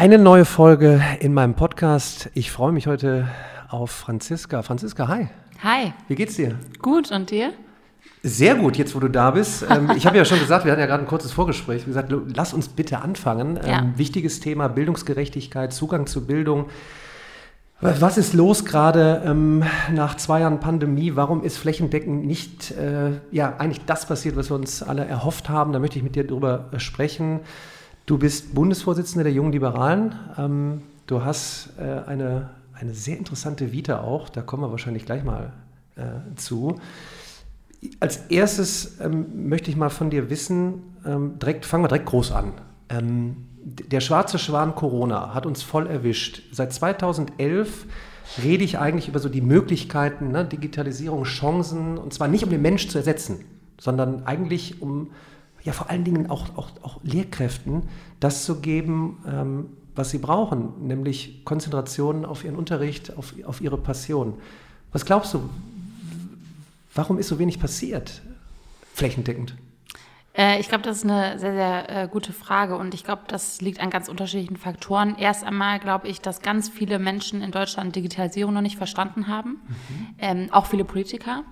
Eine neue Folge in meinem Podcast. Ich freue mich heute auf Franziska. Franziska, hi. Hi. Wie geht's dir? Gut, und dir? Sehr gut, jetzt wo du da bist. Ähm, ich habe ja schon gesagt, wir hatten ja gerade ein kurzes Vorgespräch. Wie gesagt, lass uns bitte anfangen. Ja. Ähm, wichtiges Thema Bildungsgerechtigkeit, Zugang zu Bildung. Was ist los gerade ähm, nach zwei Jahren Pandemie? Warum ist flächendeckend nicht äh, ja, eigentlich das passiert, was wir uns alle erhofft haben? Da möchte ich mit dir drüber äh, sprechen. Du bist Bundesvorsitzende der Jungen Liberalen. Ähm, du hast äh, eine, eine sehr interessante Vita auch. Da kommen wir wahrscheinlich gleich mal äh, zu. Als erstes ähm, möchte ich mal von dir wissen, ähm, direkt, fangen wir direkt groß an. Ähm, der schwarze Schwan Corona hat uns voll erwischt. Seit 2011 rede ich eigentlich über so die Möglichkeiten, ne, Digitalisierung, Chancen, und zwar nicht um den Mensch zu ersetzen, sondern eigentlich um ja vor allen Dingen auch, auch, auch Lehrkräften das zu geben, ähm, was sie brauchen, nämlich Konzentration auf ihren Unterricht, auf, auf ihre Passion. Was glaubst du, warum ist so wenig passiert, flächendeckend? Äh, ich glaube, das ist eine sehr, sehr äh, gute Frage und ich glaube, das liegt an ganz unterschiedlichen Faktoren. Erst einmal glaube ich, dass ganz viele Menschen in Deutschland Digitalisierung noch nicht verstanden haben, mhm. ähm, auch viele Politiker.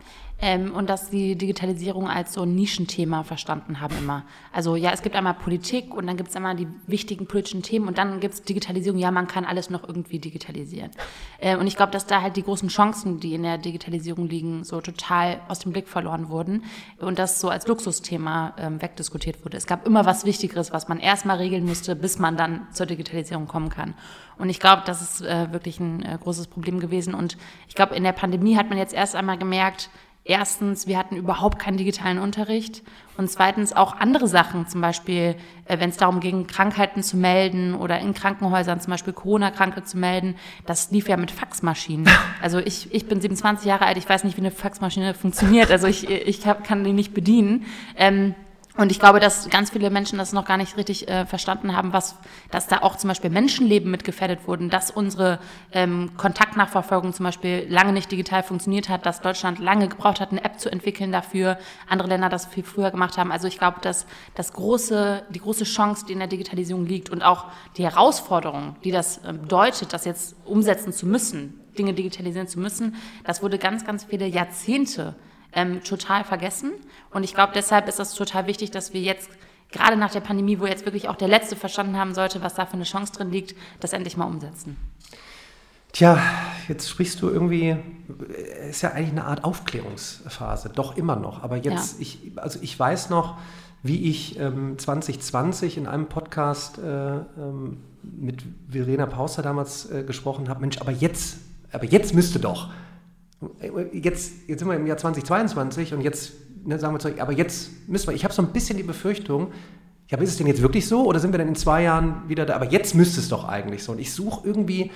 Ähm, und dass die Digitalisierung als so ein Nischenthema verstanden haben immer. Also ja, es gibt einmal Politik und dann gibt es einmal die wichtigen politischen Themen und dann gibt es Digitalisierung, ja, man kann alles noch irgendwie digitalisieren. Äh, und ich glaube, dass da halt die großen Chancen, die in der Digitalisierung liegen, so total aus dem Blick verloren wurden und das so als Luxusthema ähm, wegdiskutiert wurde. Es gab immer was Wichtigeres, was man erstmal regeln musste, bis man dann zur Digitalisierung kommen kann. Und ich glaube, das ist äh, wirklich ein äh, großes Problem gewesen. Und ich glaube, in der Pandemie hat man jetzt erst einmal gemerkt, erstens, wir hatten überhaupt keinen digitalen Unterricht und zweitens auch andere Sachen, zum Beispiel, äh, wenn es darum ging, Krankheiten zu melden oder in Krankenhäusern zum Beispiel Corona-Kranke zu melden, das lief ja mit Faxmaschinen. Also ich, ich bin 27 Jahre alt, ich weiß nicht, wie eine Faxmaschine funktioniert, also ich, ich kann die nicht bedienen. Ähm, und ich glaube, dass ganz viele Menschen das noch gar nicht richtig äh, verstanden haben, was, dass da auch zum Beispiel Menschenleben mit gefährdet wurden, dass unsere ähm, Kontaktnachverfolgung zum Beispiel lange nicht digital funktioniert hat, dass Deutschland lange gebraucht hat, eine App zu entwickeln dafür, andere Länder das viel früher gemacht haben. Also ich glaube, dass das große, die große Chance, die in der Digitalisierung liegt und auch die Herausforderung, die das bedeutet, das jetzt umsetzen zu müssen, Dinge digitalisieren zu müssen, das wurde ganz, ganz viele Jahrzehnte ähm, total vergessen. Und ich glaube, deshalb ist es total wichtig, dass wir jetzt gerade nach der Pandemie, wo jetzt wirklich auch der Letzte verstanden haben sollte, was da für eine Chance drin liegt, das endlich mal umsetzen. Tja, jetzt sprichst du irgendwie, ist ja eigentlich eine Art Aufklärungsphase, doch immer noch. Aber jetzt, ja. ich, also ich weiß noch, wie ich ähm, 2020 in einem Podcast äh, ähm, mit Verena Pauster damals äh, gesprochen habe, Mensch, aber jetzt, aber jetzt müsste doch jetzt, jetzt sind wir im Jahr 2022 und jetzt ne, sagen wir zurück, aber jetzt müssen wir, ich habe so ein bisschen die Befürchtung, ja, ist es denn jetzt wirklich so oder sind wir denn in zwei Jahren wieder da? Aber jetzt müsste es doch eigentlich so. Und ich suche irgendwie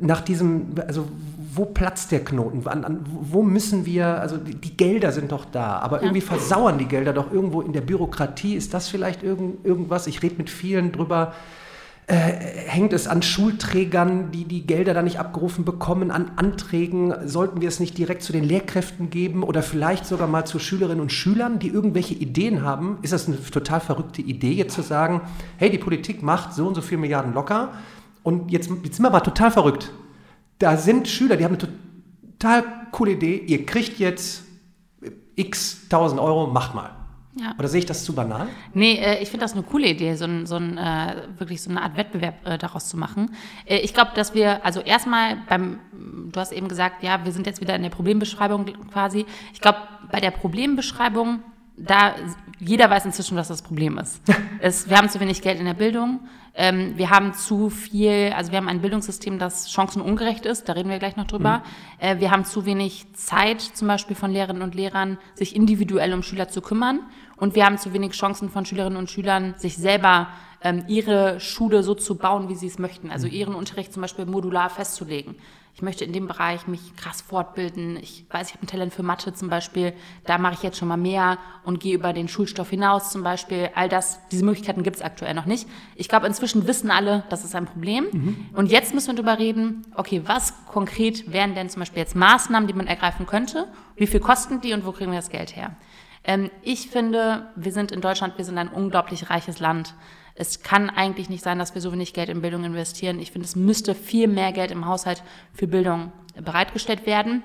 nach diesem, also wo platzt der Knoten? An, an, wo müssen wir, also die, die, Gelder sind doch da, aber irgendwie versauern die Gelder doch irgendwo in der Bürokratie. Ist das vielleicht irgend, irgendwas? Ich rede mit vielen drüber, äh, hängt es an Schulträgern, die die Gelder dann nicht abgerufen bekommen, an Anträgen? Sollten wir es nicht direkt zu den Lehrkräften geben oder vielleicht sogar mal zu Schülerinnen und Schülern, die irgendwelche Ideen haben? Ist das eine total verrückte Idee, jetzt zu sagen, hey, die Politik macht so und so viele Milliarden locker und jetzt, jetzt sind wir aber total verrückt. Da sind Schüler, die haben eine total coole Idee, ihr kriegt jetzt x tausend Euro, macht mal. Ja. Oder sehe ich das zu banal? Nee, äh, ich finde das eine coole Idee, so, ein, so ein, äh, wirklich so eine Art Wettbewerb äh, daraus zu machen. Ich glaube, dass wir, also erstmal beim, du hast eben gesagt, ja, wir sind jetzt wieder in der Problembeschreibung quasi. Ich glaube, bei der Problembeschreibung, da jeder weiß inzwischen, was das Problem ist. es, wir haben zu wenig Geld in der Bildung. Ähm, wir haben zu viel, also wir haben ein Bildungssystem, das chancenungerecht ist, da reden wir gleich noch drüber. Mhm. Äh, wir haben zu wenig Zeit, zum Beispiel von Lehrerinnen und Lehrern, sich individuell um Schüler zu kümmern. Und wir haben zu wenig Chancen von Schülerinnen und Schülern, sich selber ähm, ihre Schule so zu bauen, wie sie es möchten. Also mhm. ihren Unterricht zum Beispiel modular festzulegen. Ich möchte in dem Bereich mich krass fortbilden. Ich weiß, ich habe ein Talent für Mathe zum Beispiel. Da mache ich jetzt schon mal mehr und gehe über den Schulstoff hinaus zum Beispiel. All das, diese Möglichkeiten gibt es aktuell noch nicht. Ich glaube, inzwischen wissen alle, das ist ein Problem. Mhm. Und jetzt müssen wir darüber reden, okay, was konkret wären denn zum Beispiel jetzt Maßnahmen, die man ergreifen könnte? Wie viel kosten die und wo kriegen wir das Geld her? Ähm, ich finde, wir sind in Deutschland, wir sind ein unglaublich reiches Land. es kann eigentlich nicht sein, dass wir so wenig Geld in Bildung investieren. Ich finde, es müsste viel mehr Geld im Haushalt für Bildung bereitgestellt werden.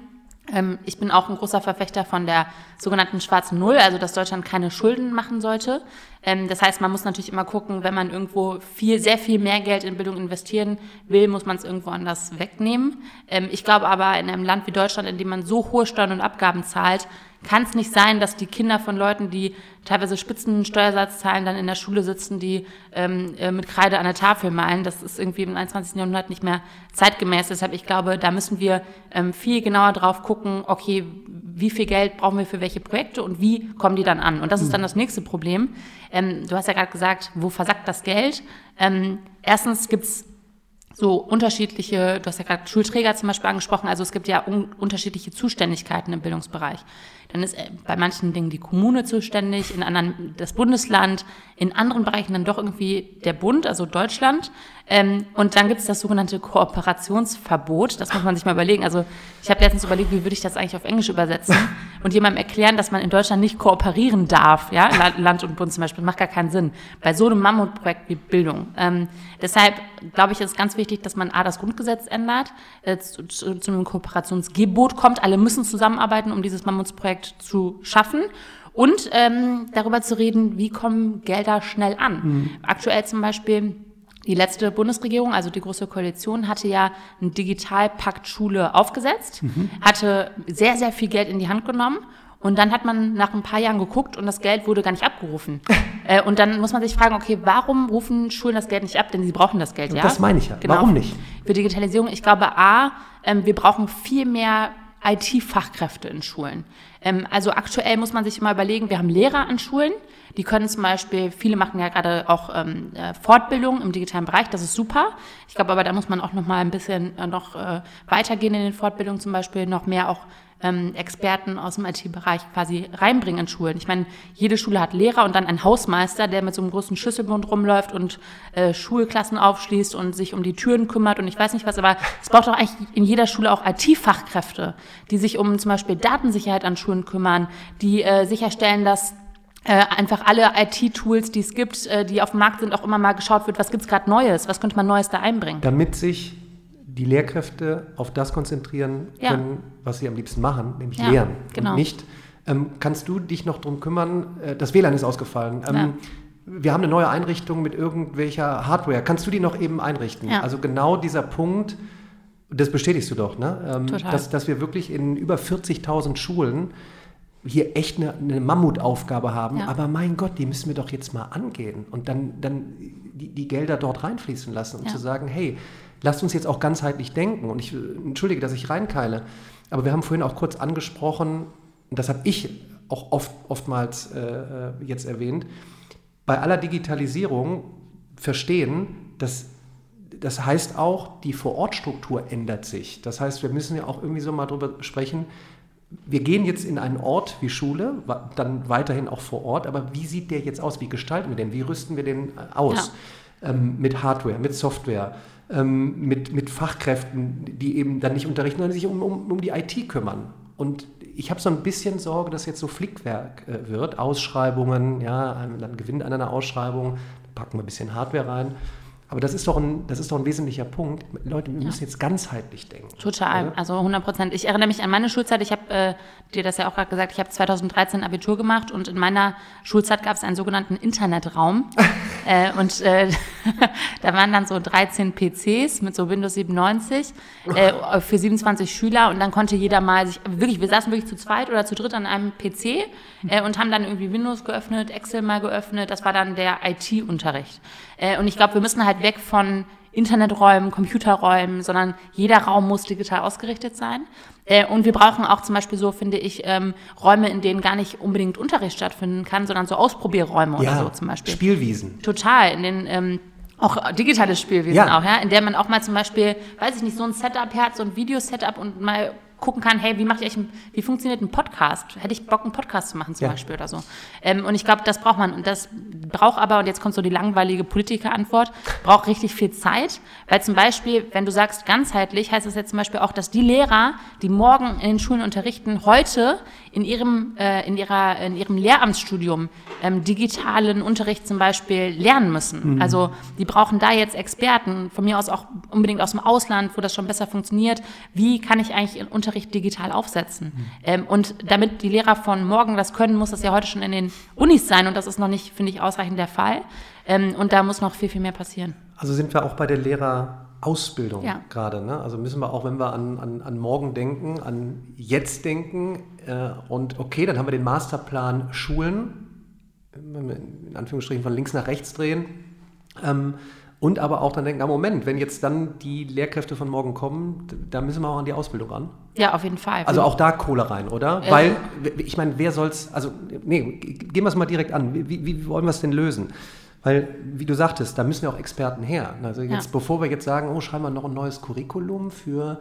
Ähm, ich bin auch ein großer Verfechter von der sogenannten schwarzen Null, also dass Deutschland keine Schulden machen sollte. Ähm, das heißt, man muss natürlich immer gucken, wenn man irgendwo viel, sehr viel mehr Geld in Bildung investieren will, muss man es irgendwo anders wegnehmen. Ähm, ich glaube aber, in einem Land wie Deutschland, in dem man so hohe Steuern und Abgaben zahlt, kann es nicht sein, dass die Kinder von Leuten, die teilweise Spitzensteuersatz zahlen, dann in der Schule sitzen, die ähm, äh, mit Kreide an der Tafel malen. Das ist irgendwie im 21. Jahrhundert nicht mehr zeitgemäß. Deshalb, ich glaube, da müssen wir ähm, viel genauer drauf gucken, okay, wie viel Geld brauchen wir für welche Projekte und wie kommen die dann an? Und das ist dann das nächste Problem. Ähm, du hast ja gerade gesagt, wo versackt das Geld? Ähm, erstens gibt's so unterschiedliche, du hast ja gerade Schulträger zum Beispiel angesprochen, also es gibt ja un unterschiedliche Zuständigkeiten im Bildungsbereich. Dann ist äh, bei manchen Dingen die Kommune zuständig, in anderen das Bundesland, in anderen Bereichen dann doch irgendwie der Bund, also Deutschland. Ähm, und dann gibt es das sogenannte Kooperationsverbot. Das muss man sich mal überlegen. Also ich habe letztens überlegt, wie würde ich das eigentlich auf Englisch übersetzen und jemandem erklären, dass man in Deutschland nicht kooperieren darf, ja, Land und Bund zum Beispiel, macht gar keinen Sinn. Bei so einem Mammutprojekt wie Bildung. Ähm, deshalb glaube ich, ist ganz wichtig, dass man A, das Grundgesetz ändert, äh, zu, zu, zu einem Kooperationsgebot kommt. Alle müssen zusammenarbeiten, um dieses Mammutsprojekt zu schaffen und ähm, darüber zu reden, wie kommen Gelder schnell an. Mhm. Aktuell zum Beispiel die letzte Bundesregierung, also die Große Koalition, hatte ja einen Digitalpakt Schule aufgesetzt, mhm. hatte sehr, sehr viel Geld in die Hand genommen und dann hat man nach ein paar Jahren geguckt und das Geld wurde gar nicht abgerufen. äh, und dann muss man sich fragen, okay, warum rufen Schulen das Geld nicht ab? Denn sie brauchen das Geld, ja. Das meine ich ja. Genau. Warum nicht? Für Digitalisierung, ich glaube, A, ähm, wir brauchen viel mehr IT-Fachkräfte in Schulen. Ähm, also aktuell muss man sich mal überlegen, wir haben Lehrer an Schulen, die können zum Beispiel, viele machen ja gerade auch ähm, äh, Fortbildung im digitalen Bereich, das ist super. Ich glaube aber, da muss man auch noch mal ein bisschen äh, noch äh, weitergehen in den Fortbildungen, zum Beispiel noch mehr auch ähm, Experten aus dem IT-Bereich quasi reinbringen in Schulen. Ich meine, jede Schule hat Lehrer und dann einen Hausmeister, der mit so einem großen Schlüsselbund rumläuft und äh, Schulklassen aufschließt und sich um die Türen kümmert und ich weiß nicht was, aber es braucht doch eigentlich in jeder Schule auch IT-Fachkräfte, die sich um zum Beispiel Datensicherheit an Schulen kümmern, die äh, sicherstellen, dass äh, einfach alle IT-Tools, die es gibt, äh, die auf dem Markt sind, auch immer mal geschaut wird, was gibt's gerade Neues, was könnte man Neues da einbringen. Damit sich die Lehrkräfte auf das konzentrieren können, ja. was sie am liebsten machen, nämlich ja, lehren. Genau. Und nicht, ähm, kannst du dich noch darum kümmern, äh, das WLAN ist ausgefallen. Ähm, ja. Wir haben eine neue Einrichtung mit irgendwelcher Hardware. Kannst du die noch eben einrichten? Also genau dieser Punkt, das bestätigst du doch, ne? Ähm, dass, dass wir wirklich in über 40.000 Schulen hier echt eine, eine Mammutaufgabe haben, ja. aber mein Gott, die müssen wir doch jetzt mal angehen und dann, dann die, die Gelder dort reinfließen lassen und ja. zu sagen, hey, lasst uns jetzt auch ganzheitlich denken. Und ich entschuldige, dass ich reinkeile, aber wir haben vorhin auch kurz angesprochen, und das habe ich auch oft, oftmals äh, äh jetzt erwähnt, bei aller Digitalisierung verstehen, dass das heißt auch, die Vorortstruktur ändert sich. Das heißt, wir müssen ja auch irgendwie so mal drüber sprechen, wir gehen jetzt in einen Ort wie Schule, dann weiterhin auch vor Ort, aber wie sieht der jetzt aus? Wie gestalten wir den? Wie rüsten wir den äh, aus? Ja. Ähm, mit Hardware, mit Software, ähm, mit, mit Fachkräften, die eben dann nicht unterrichten, sondern sich um, um, um die IT kümmern. Und ich habe so ein bisschen Sorge, dass jetzt so Flickwerk äh, wird, Ausschreibungen, ja, dann gewinnt einer eine Ausschreibung, packen wir ein bisschen Hardware rein aber das ist doch ein, das ist doch ein wesentlicher Punkt. Leute, wir ja. müssen jetzt ganzheitlich denken. Total, oder? also 100 Prozent. Ich erinnere mich an meine Schulzeit. Ich habe äh, dir das ja auch gerade gesagt. Ich habe 2013 Abitur gemacht und in meiner Schulzeit gab es einen sogenannten Internetraum. äh, und äh, da waren dann so 13 PCs mit so Windows 97 äh, für 27 Schüler und dann konnte jeder mal sich wirklich, wir saßen wirklich zu zweit oder zu dritt an einem PC äh, und haben dann irgendwie Windows geöffnet, Excel mal geöffnet. Das war dann der IT-Unterricht. Äh, und ich glaube, wir müssen halt weg von Interneträumen, Computerräumen, sondern jeder Raum muss digital ausgerichtet sein. Äh, und wir brauchen auch zum Beispiel so, finde ich, ähm, Räume, in denen gar nicht unbedingt Unterricht stattfinden kann, sondern so Ausprobierräume ja, oder so zum Beispiel. Spielwiesen. Total, in den ähm, auch digitales Spielwiesen ja. auch, ja, in der man auch mal zum Beispiel, weiß ich nicht, so ein Setup hat, so ein Videosetup und mal gucken kann, hey, wie mache ich ein, wie funktioniert ein Podcast? Hätte ich Bock, einen Podcast zu machen zum ja. Beispiel oder so. Ähm, und ich glaube, das braucht man. Und das braucht aber, und jetzt kommt so die langweilige Politikerantwort, braucht richtig viel Zeit. Weil zum Beispiel, wenn du sagst ganzheitlich, heißt das jetzt zum Beispiel auch, dass die Lehrer, die morgen in den Schulen unterrichten, heute in ihrem, äh, in ihrer, in ihrem Lehramtsstudium ähm, digitalen Unterricht zum Beispiel lernen müssen. Mhm. Also die brauchen da jetzt Experten, von mir aus auch unbedingt aus dem Ausland, wo das schon besser funktioniert. Wie kann ich eigentlich den Unterricht digital aufsetzen? Mhm. Ähm, und damit die Lehrer von morgen das können, muss das ja heute schon in den Unis sein und das ist noch nicht, finde ich, ausreichend der Fall. Ähm, und da muss noch viel, viel mehr passieren. Also sind wir auch bei der Lehrerausbildung ja. gerade. Ne? Also müssen wir auch, wenn wir an, an, an morgen denken, an jetzt denken äh, und okay, dann haben wir den Masterplan Schulen, in Anführungsstrichen von links nach rechts drehen. Ähm, und aber auch dann denken, ah, Moment, wenn jetzt dann die Lehrkräfte von morgen kommen, da müssen wir auch an die Ausbildung ran. Ja, auf jeden Fall. Also auch da Kohle rein, oder? Ja. Weil, ich meine, wer soll's, also, nee, gehen wir es mal direkt an. Wie, wie wollen wir es denn lösen? Weil, wie du sagtest, da müssen ja auch Experten her. Also jetzt, ja. bevor wir jetzt sagen, oh, schreiben wir noch ein neues Curriculum für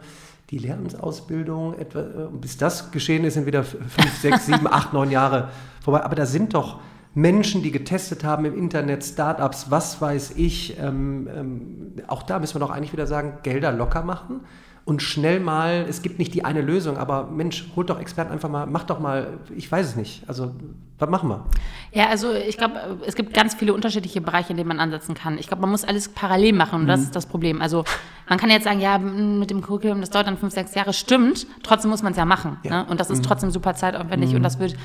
die Lehramtsausbildung, etwa, äh, bis das geschehen ist, sind wieder fünf, sechs, sieben, acht, neun Jahre vorbei. Aber da sind doch Menschen, die getestet haben im Internet, Startups, was weiß ich. Ähm, ähm, auch da müssen wir doch eigentlich wieder sagen, Gelder locker machen und schnell mal, es gibt nicht die eine Lösung, aber Mensch, holt doch Experten einfach mal, mach doch mal, ich weiß es nicht. Also, was machen wir? Ja, also ich glaube, es gibt ganz viele unterschiedliche Bereiche, in denen man ansetzen kann. Ich glaube, man muss alles parallel machen und mhm. das ist das Problem. Also man kann jetzt sagen, ja, mit dem Curriculum, das dauert dann fünf, sechs Jahre, stimmt, trotzdem muss man es ja machen. Ja. Ne? Und das ist mhm. trotzdem super zeitaufwendig mhm. und das wird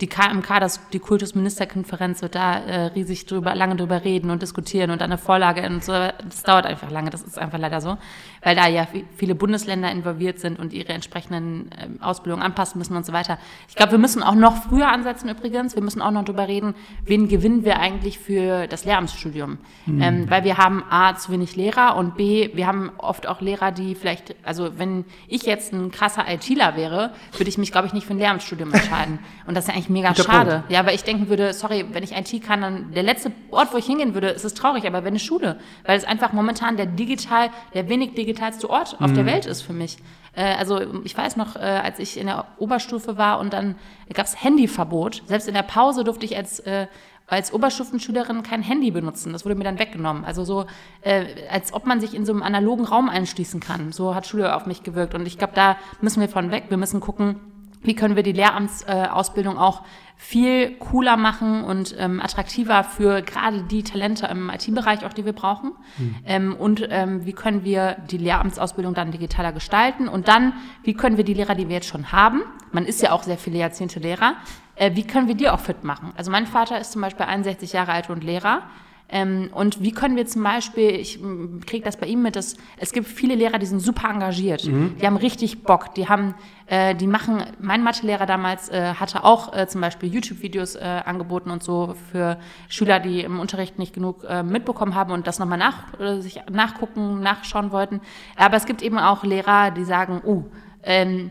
die KMK, das, die Kultusministerkonferenz wird da äh, riesig drüber, lange drüber reden und diskutieren und eine Vorlage und so. Das dauert einfach lange, das ist einfach leider so, weil da ja viele Bundesländer involviert sind und ihre entsprechenden äh, Ausbildungen anpassen müssen und so weiter. Ich glaube, wir müssen auch noch früher ansetzen übrigens. Wir müssen auch noch drüber reden, wen gewinnen wir eigentlich für das Lehramtsstudium. Mhm. Ähm, weil wir haben A, zu wenig Lehrer und B, wir haben oft auch Lehrer, die vielleicht, also wenn ich jetzt ein krasser ITler wäre, würde ich mich, glaube ich, nicht für ein Lehramtsstudium entscheiden. Und das ist ja eigentlich mega Guter schade. Punkt. Ja, weil ich denken würde, sorry, wenn ich IT kann, dann der letzte Ort, wo ich hingehen würde, ist es traurig, aber wenn eine Schule, weil es einfach momentan der digital, der wenig digitalste Ort auf mhm. der Welt ist für mich. Äh, also ich weiß noch, äh, als ich in der Oberstufe war und dann gab es Handyverbot. Selbst in der Pause durfte ich als äh, als Oberstufenschülerin kein Handy benutzen. Das wurde mir dann weggenommen. Also so, äh, als ob man sich in so einem analogen Raum einschließen kann. So hat Schule auf mich gewirkt. Und ich glaube, da müssen wir von weg. Wir müssen gucken, wie können wir die Lehramtsausbildung äh, auch viel cooler machen und ähm, attraktiver für gerade die Talente im IT-Bereich, auch die wir brauchen. Mhm. Ähm, und ähm, wie können wir die Lehramtsausbildung dann digitaler gestalten? Und dann, wie können wir die Lehrer, die wir jetzt schon haben, man ist ja auch sehr viele Jahrzehnte Lehrer, äh, wie können wir die auch fit machen? Also mein Vater ist zum Beispiel 61 Jahre alt und Lehrer. Ähm, und wie können wir zum Beispiel, ich kriege das bei ihm mit, dass es gibt viele Lehrer, die sind super engagiert, mhm. die haben richtig Bock, die haben, äh, die machen, mein Mathelehrer damals äh, hatte auch äh, zum Beispiel YouTube-Videos äh, angeboten und so für Schüler, die im Unterricht nicht genug äh, mitbekommen haben und das nochmal nach, äh, sich nachgucken, nachschauen wollten. Aber es gibt eben auch Lehrer, die sagen, oh, ähm,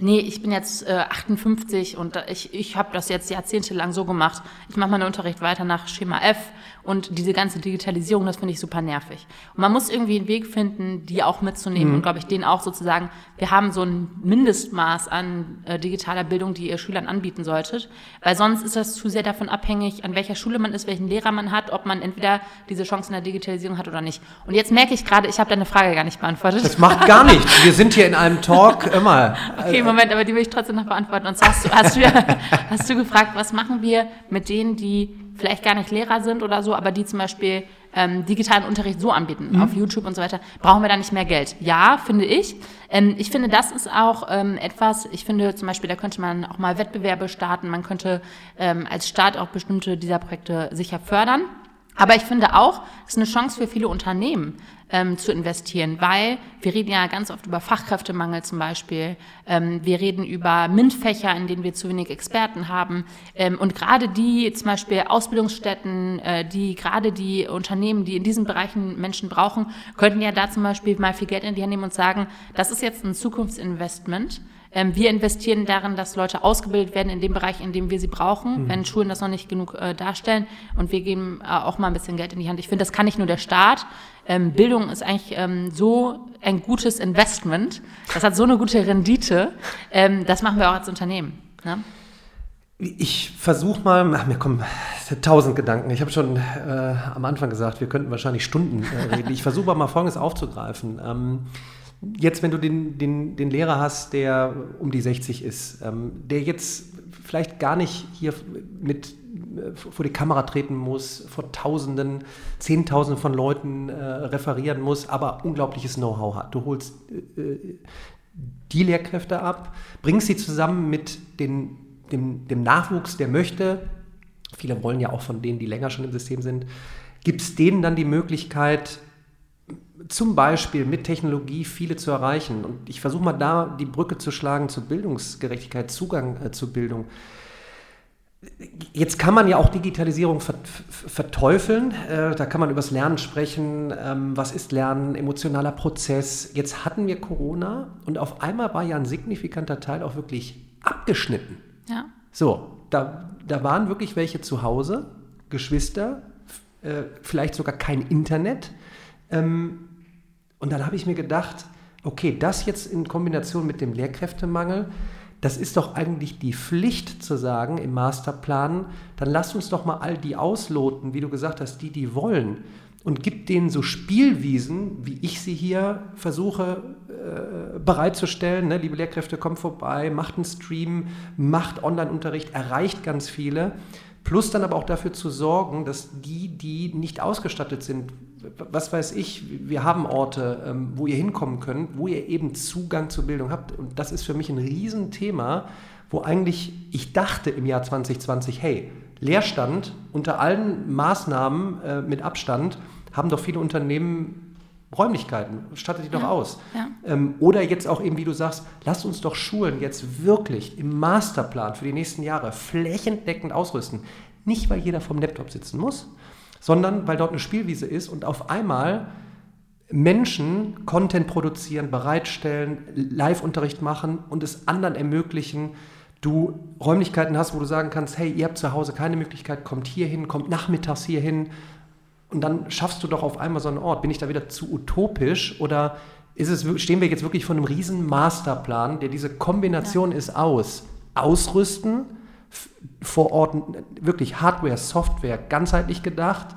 nee, ich bin jetzt äh, 58 und ich, ich habe das jetzt jahrzehntelang so gemacht. Ich mache meinen Unterricht weiter nach Schema F und diese ganze Digitalisierung, das finde ich super nervig. Und man muss irgendwie einen Weg finden, die auch mitzunehmen mhm. und glaube ich, denen auch sozusagen, wir haben so ein Mindestmaß an äh, digitaler Bildung, die ihr Schülern anbieten solltet, weil sonst ist das zu sehr davon abhängig, an welcher Schule man ist, welchen Lehrer man hat, ob man entweder diese Chancen der Digitalisierung hat oder nicht. Und jetzt merke ich gerade, ich habe deine Frage gar nicht beantwortet. Das macht gar nichts. Wir sind hier in einem Talk immer. Okay, Moment, aber die will ich trotzdem noch beantworten. Und zwar hast du, hast du, hast du gefragt, was machen wir mit denen, die vielleicht gar nicht Lehrer sind oder so, aber die zum Beispiel ähm, digitalen Unterricht so anbieten, mhm. auf YouTube und so weiter, brauchen wir da nicht mehr Geld. Ja, finde ich. Ähm, ich finde, das ist auch ähm, etwas, ich finde zum Beispiel, da könnte man auch mal Wettbewerbe starten, man könnte ähm, als Staat auch bestimmte dieser Projekte sicher fördern. Aber ich finde auch, es ist eine Chance für viele Unternehmen, ähm, zu investieren, weil wir reden ja ganz oft über Fachkräftemangel zum Beispiel. Ähm, wir reden über MINT-Fächer, in denen wir zu wenig Experten haben. Ähm, und gerade die zum Beispiel Ausbildungsstätten, äh, die gerade die Unternehmen, die in diesen Bereichen Menschen brauchen, könnten ja da zum Beispiel mal viel Geld in die Hand nehmen und sagen, das ist jetzt ein Zukunftsinvestment ähm, wir investieren darin, dass Leute ausgebildet werden in dem Bereich, in dem wir sie brauchen, mhm. wenn Schulen das noch nicht genug äh, darstellen. Und wir geben äh, auch mal ein bisschen Geld in die Hand. Ich finde, das kann nicht nur der Staat. Ähm, Bildung ist eigentlich ähm, so ein gutes Investment. Das hat so eine gute Rendite. Ähm, das machen wir auch als Unternehmen. Ne? Ich versuche mal, ach, mir kommen tausend Gedanken. Ich habe schon äh, am Anfang gesagt, wir könnten wahrscheinlich Stunden äh, reden. Ich versuche mal Folgendes aufzugreifen. Jetzt, wenn du den, den, den Lehrer hast, der um die 60 ist, ähm, der jetzt vielleicht gar nicht hier mit äh, vor die Kamera treten muss, vor Tausenden, Zehntausenden von Leuten äh, referieren muss, aber unglaubliches Know-how hat. Du holst äh, äh, die Lehrkräfte ab, bringst sie zusammen mit den, dem, dem Nachwuchs, der möchte. Viele wollen ja auch von denen, die länger schon im System sind, gibst denen dann die Möglichkeit, zum Beispiel mit Technologie viele zu erreichen. Und ich versuche mal da die Brücke zu schlagen zur Bildungsgerechtigkeit, Zugang äh, zur Bildung. Jetzt kann man ja auch Digitalisierung verteufeln. Äh, da kann man über das Lernen sprechen. Ähm, was ist Lernen? Emotionaler Prozess. Jetzt hatten wir Corona und auf einmal war ja ein signifikanter Teil auch wirklich abgeschnitten. Ja. So, da, da waren wirklich welche zu Hause, Geschwister, äh, vielleicht sogar kein Internet. Ähm, und dann habe ich mir gedacht, okay, das jetzt in Kombination mit dem Lehrkräftemangel, das ist doch eigentlich die Pflicht zu sagen im Masterplan, dann lass uns doch mal all die ausloten, wie du gesagt hast, die, die wollen. Und gib denen so Spielwiesen, wie ich sie hier versuche äh, bereitzustellen. Ne? Liebe Lehrkräfte, kommt vorbei, macht einen Stream, macht Online-Unterricht, erreicht ganz viele. Plus dann aber auch dafür zu sorgen, dass die, die nicht ausgestattet sind, was weiß ich, wir haben Orte, ähm, wo ihr hinkommen könnt, wo ihr eben Zugang zur Bildung habt. Und das ist für mich ein Riesenthema, wo eigentlich ich dachte im Jahr 2020, hey, Leerstand unter allen Maßnahmen äh, mit Abstand haben doch viele Unternehmen Räumlichkeiten, stattet die ja, doch aus. Ja. Ähm, oder jetzt auch eben, wie du sagst, lasst uns doch Schulen jetzt wirklich im Masterplan für die nächsten Jahre flächendeckend ausrüsten. Nicht, weil jeder vom Laptop sitzen muss, sondern weil dort eine Spielwiese ist und auf einmal Menschen Content produzieren, bereitstellen, Live-Unterricht machen und es anderen ermöglichen, du Räumlichkeiten hast, wo du sagen kannst, hey, ihr habt zu Hause keine Möglichkeit, kommt hier hin, kommt nachmittags hier hin und dann schaffst du doch auf einmal so einen Ort. Bin ich da wieder zu utopisch oder ist es, stehen wir jetzt wirklich vor einem riesen Masterplan, der diese Kombination ja. ist aus Ausrüsten, vor Ort wirklich Hardware, Software, ganzheitlich gedacht,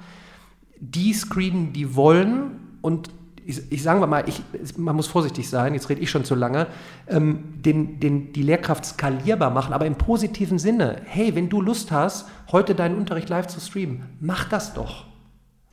die screenen, die wollen und ich, ich sage mal, ich, man muss vorsichtig sein, jetzt rede ich schon zu lange, ähm, den, den, die Lehrkraft skalierbar machen, aber im positiven Sinne. Hey, wenn du Lust hast, heute deinen Unterricht live zu streamen, mach das doch.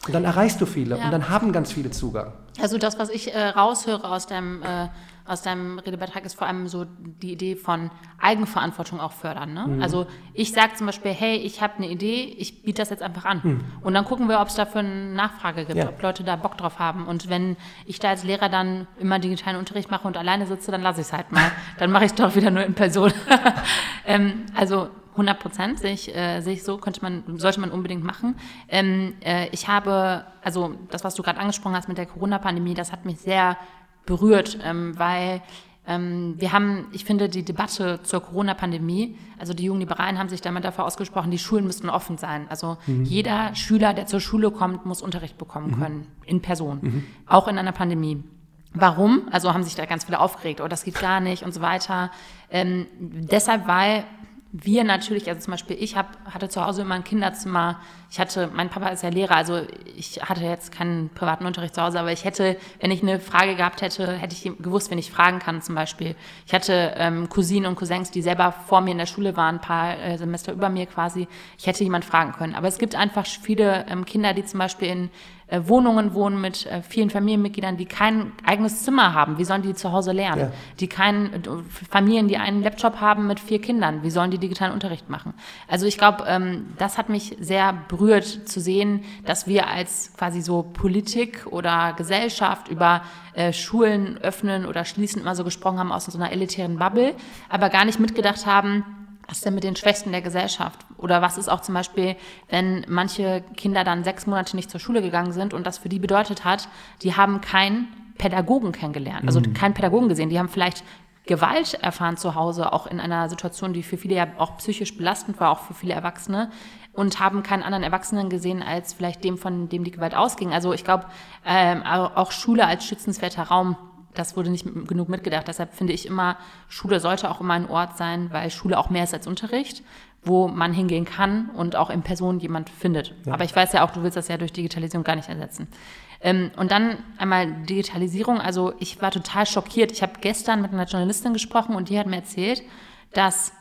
Und dann erreichst du viele ja. und dann haben ganz viele Zugang. Also das, was ich äh, raushöre aus deinem, äh, aus deinem Redebeitrag, ist vor allem so die Idee von Eigenverantwortung auch fördern. Ne? Mhm. Also ich sage zum Beispiel, hey, ich habe eine Idee, ich biete das jetzt einfach an. Mhm. Und dann gucken wir, ob es dafür eine Nachfrage gibt, ja. ob Leute da Bock drauf haben. Und wenn ich da als Lehrer dann immer digitalen Unterricht mache und alleine sitze, dann lasse ich es halt mal. dann mache ich es doch wieder nur in Person. ähm, also 100 Prozent sehe ich, äh, sehe ich so, könnte man, sollte man unbedingt machen. Ähm, äh, ich habe, also das, was du gerade angesprochen hast mit der Corona-Pandemie, das hat mich sehr berührt, ähm, weil ähm, wir haben, ich finde, die Debatte zur Corona-Pandemie, also die jungen Liberalen haben sich damit dafür ausgesprochen, die Schulen müssten offen sein. Also mhm. jeder Schüler, der zur Schule kommt, muss Unterricht bekommen mhm. können, in Person, mhm. auch in einer Pandemie. Warum? Also haben sich da ganz viele aufgeregt, oh, das geht gar nicht und so weiter. Ähm, deshalb, weil wir natürlich, also zum Beispiel ich hab, hatte zu Hause immer ein Kinderzimmer. Ich hatte, mein Papa ist ja Lehrer, also ich hatte jetzt keinen privaten Unterricht zu Hause, aber ich hätte, wenn ich eine Frage gehabt hätte, hätte ich gewusst, wenn ich fragen kann zum Beispiel. Ich hatte ähm, Cousinen und Cousins, die selber vor mir in der Schule waren, ein paar äh, Semester über mir quasi. Ich hätte jemand fragen können. Aber es gibt einfach viele ähm, Kinder, die zum Beispiel in äh, Wohnungen wohnen mit äh, vielen Familienmitgliedern, die kein eigenes Zimmer haben. Wie sollen die zu Hause lernen? Ja. Die keinen äh, Familien, die einen Laptop haben mit vier Kindern. Wie sollen die digitalen Unterricht machen? Also ich glaube, ähm, das hat mich sehr berührt zu sehen, dass wir als quasi so Politik oder Gesellschaft über äh, Schulen öffnen oder schließen immer so gesprochen haben aus so einer elitären Bubble, aber gar nicht mitgedacht haben, was ist denn mit den Schwächsten der Gesellschaft? Oder was ist auch zum Beispiel, wenn manche Kinder dann sechs Monate nicht zur Schule gegangen sind und das für die bedeutet hat, die haben keinen Pädagogen kennengelernt, also mhm. keinen Pädagogen gesehen. Die haben vielleicht Gewalt erfahren zu Hause, auch in einer Situation, die für viele ja auch psychisch belastend war, auch für viele Erwachsene, und haben keinen anderen Erwachsenen gesehen als vielleicht dem, von dem die Gewalt ausging. Also ich glaube, ähm, auch Schule als schützenswerter Raum das wurde nicht genug mitgedacht. Deshalb finde ich immer, Schule sollte auch immer ein Ort sein, weil Schule auch mehr ist als Unterricht, wo man hingehen kann und auch in Person jemand findet. Ja. Aber ich weiß ja auch, du willst das ja durch Digitalisierung gar nicht ersetzen. Ähm, und dann einmal Digitalisierung. Also ich war total schockiert. Ich habe gestern mit einer Journalistin gesprochen und die hat mir erzählt, dass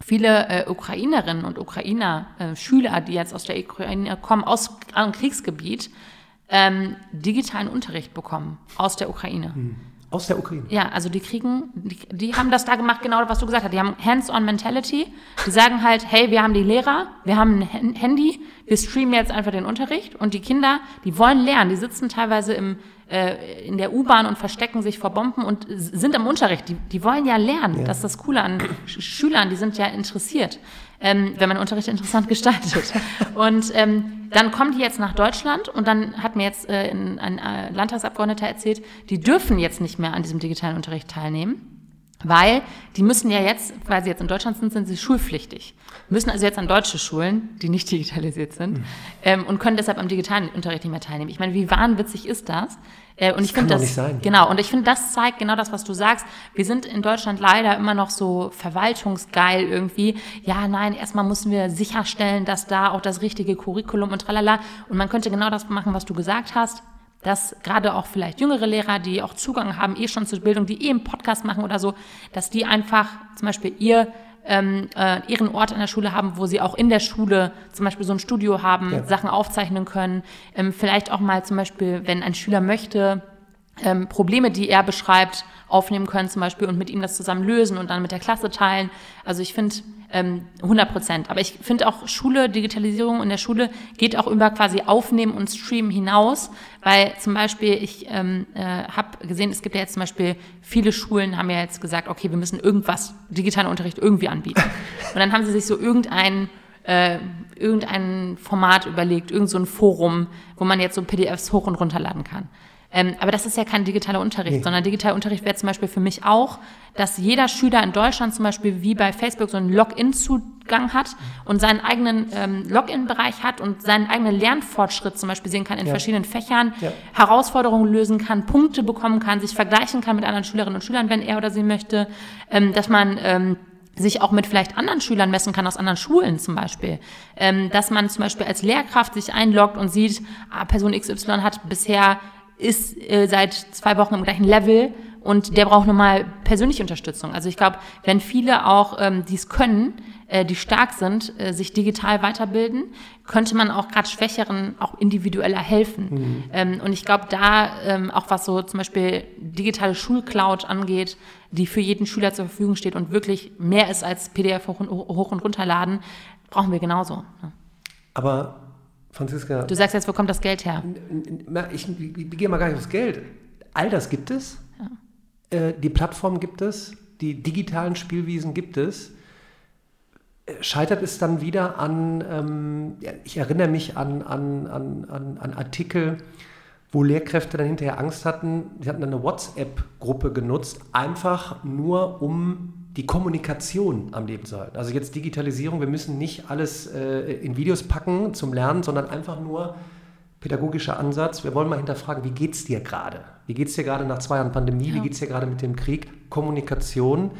viele äh, Ukrainerinnen und Ukrainer, äh, Schüler, die jetzt aus der Ukraine kommen, aus einem Kriegsgebiet, ähm, digitalen Unterricht bekommen aus der Ukraine. Hm. Aus der Ukraine? Ja, also die kriegen, die, die haben das da gemacht, genau was du gesagt hast. Die haben Hands-on-Mentality. Die sagen halt, hey, wir haben die Lehrer, wir haben ein Handy, wir streamen jetzt einfach den Unterricht und die Kinder, die wollen lernen. Die sitzen teilweise im, äh, in der U-Bahn und verstecken sich vor Bomben und sind im Unterricht. Die, die wollen ja lernen. Ja. Das ist das Coole an Sch Schülern, die sind ja interessiert, ähm, wenn man Unterricht interessant gestaltet. und ähm, dann kommen die jetzt nach Deutschland und dann hat mir jetzt äh, ein, ein äh, Landtagsabgeordneter erzählt, die dürfen jetzt nicht mehr an diesem digitalen Unterricht teilnehmen. Weil die müssen ja jetzt, weil sie jetzt in Deutschland sind, sind sie schulpflichtig. Müssen also jetzt an deutsche Schulen, die nicht digitalisiert sind, mhm. ähm, und können deshalb am digitalen Unterricht nicht mehr teilnehmen. Ich meine, wie wahnwitzig ist das? Äh, und das ich finde das, genau, und ich finde, das zeigt genau das, was du sagst. Wir sind in Deutschland leider immer noch so verwaltungsgeil irgendwie. Ja, nein, erstmal müssen wir sicherstellen, dass da auch das richtige Curriculum und tralala. Und man könnte genau das machen, was du gesagt hast dass gerade auch vielleicht jüngere Lehrer, die auch Zugang haben, eh schon zur Bildung, die eh einen Podcast machen oder so, dass die einfach zum Beispiel ihr ähm, äh, ihren Ort an der Schule haben, wo sie auch in der Schule zum Beispiel so ein Studio haben, ja. Sachen aufzeichnen können. Ähm, vielleicht auch mal zum Beispiel, wenn ein Schüler möchte, ähm, Probleme, die er beschreibt, aufnehmen können zum Beispiel und mit ihm das zusammen lösen und dann mit der Klasse teilen. Also ich finde ähm, 100 Prozent. Aber ich finde auch Schule, Digitalisierung in der Schule geht auch über quasi Aufnehmen und Streamen hinaus, weil zum Beispiel ich ähm, äh, habe gesehen, es gibt ja jetzt zum Beispiel viele Schulen haben ja jetzt gesagt, okay, wir müssen irgendwas, digitalen Unterricht irgendwie anbieten. Und dann haben sie sich so irgendein äh, irgendein Format überlegt, irgendein so Forum, wo man jetzt so PDFs hoch und runterladen kann. Ähm, aber das ist ja kein digitaler Unterricht, nee. sondern digitaler Unterricht wäre zum Beispiel für mich auch, dass jeder Schüler in Deutschland zum Beispiel wie bei Facebook so einen Login-Zugang hat und seinen eigenen ähm, Login-Bereich hat und seinen eigenen Lernfortschritt zum Beispiel sehen kann in ja. verschiedenen Fächern, ja. Herausforderungen lösen kann, Punkte bekommen kann, sich vergleichen kann mit anderen Schülerinnen und Schülern, wenn er oder sie möchte, ähm, dass man ähm, sich auch mit vielleicht anderen Schülern messen kann aus anderen Schulen zum Beispiel. Ähm, dass man zum Beispiel als Lehrkraft sich einloggt und sieht, ah, Person XY hat bisher ist äh, seit zwei Wochen im gleichen Level und der braucht nochmal persönliche Unterstützung. Also ich glaube, wenn viele auch ähm, dies können, äh, die stark sind, äh, sich digital weiterbilden, könnte man auch gerade Schwächeren auch individueller helfen. Mhm. Ähm, und ich glaube, da ähm, auch was so zum Beispiel digitale Schulcloud angeht, die für jeden Schüler zur Verfügung steht und wirklich mehr ist als PDF hoch und, hoch und runterladen, brauchen wir genauso. Ne? Aber Franziska. Du sagst jetzt, wo kommt das Geld her? Ich, ich, ich gehe mal gar nicht aufs Geld. All das gibt es. Ja. Äh, die Plattform gibt es. Die digitalen Spielwiesen gibt es. Äh, scheitert es dann wieder an, ähm, ja, ich erinnere mich an, an, an, an, an Artikel, wo Lehrkräfte dann hinterher Angst hatten. Sie hatten eine WhatsApp-Gruppe genutzt, einfach nur um die Kommunikation am Leben zu halten. Also jetzt Digitalisierung, wir müssen nicht alles äh, in Videos packen zum Lernen, sondern einfach nur pädagogischer Ansatz. Wir wollen mal hinterfragen, wie geht es dir gerade? Wie geht es dir gerade nach zwei Jahren Pandemie? Ja. Wie geht es dir gerade mit dem Krieg? Kommunikation,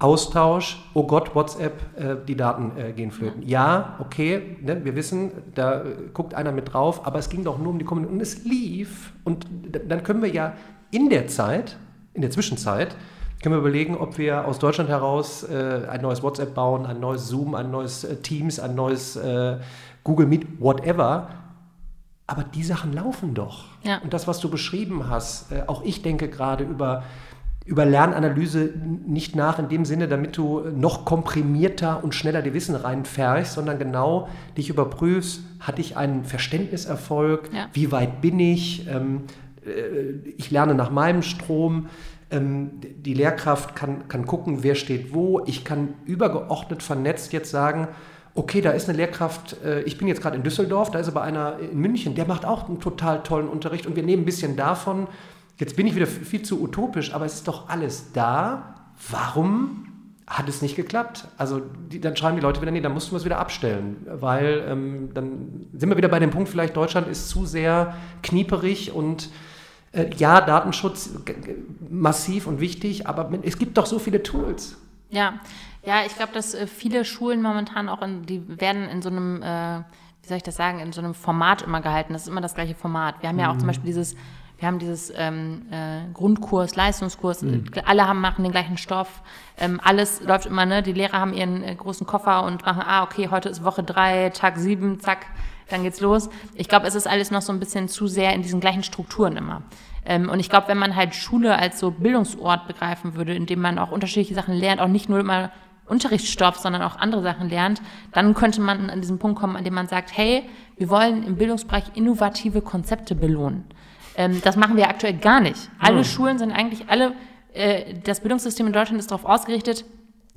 Austausch, oh Gott, WhatsApp, äh, die Daten äh, gehen flöten. Ja, okay, ne, wir wissen, da äh, guckt einer mit drauf, aber es ging doch nur um die Kommunikation und es lief. Und dann können wir ja in der Zeit, in der Zwischenzeit, können wir überlegen, ob wir aus Deutschland heraus äh, ein neues WhatsApp bauen, ein neues Zoom, ein neues äh, Teams, ein neues äh, Google Meet, whatever. Aber die Sachen laufen doch. Ja. Und das, was du beschrieben hast, äh, auch ich denke gerade über, über Lernanalyse nicht nach in dem Sinne, damit du noch komprimierter und schneller die Wissen reinfährst, sondern genau dich überprüfst, hatte ich einen Verständniserfolg, ja. wie weit bin ich, ähm, äh, ich lerne nach meinem Strom die Lehrkraft kann, kann gucken, wer steht wo. Ich kann übergeordnet vernetzt jetzt sagen, okay, da ist eine Lehrkraft, äh, ich bin jetzt gerade in Düsseldorf, da ist aber einer in München, der macht auch einen total tollen Unterricht und wir nehmen ein bisschen davon. Jetzt bin ich wieder viel zu utopisch, aber es ist doch alles da. Warum hat es nicht geklappt? Also die, dann schreiben die Leute wieder, nee, dann mussten wir es wieder abstellen, weil ähm, dann sind wir wieder bei dem Punkt, vielleicht Deutschland ist zu sehr knieperig und ja, Datenschutz massiv und wichtig, aber es gibt doch so viele Tools. Ja, ja, ich glaube, dass äh, viele Schulen momentan auch in, die werden in so einem, äh, wie soll ich das sagen, in so einem Format immer gehalten. Das ist immer das gleiche Format. Wir haben ja auch zum mhm. Beispiel dieses wir haben dieses ähm, äh, Grundkurs, Leistungskurs, mhm. alle haben, machen den gleichen Stoff, ähm, alles läuft immer, ne? Die Lehrer haben ihren äh, großen Koffer und machen, ah, okay, heute ist Woche drei, Tag sieben, zack, dann geht's los. Ich glaube, es ist alles noch so ein bisschen zu sehr in diesen gleichen Strukturen immer. Ähm, und ich glaube, wenn man halt Schule als so Bildungsort begreifen würde, in dem man auch unterschiedliche Sachen lernt, auch nicht nur immer Unterrichtsstoff, sondern auch andere Sachen lernt, dann könnte man an diesen Punkt kommen, an dem man sagt, hey, wir wollen im Bildungsbereich innovative Konzepte belohnen. Ähm, das machen wir aktuell gar nicht. Alle oh. Schulen sind eigentlich alle, äh, das Bildungssystem in Deutschland ist darauf ausgerichtet,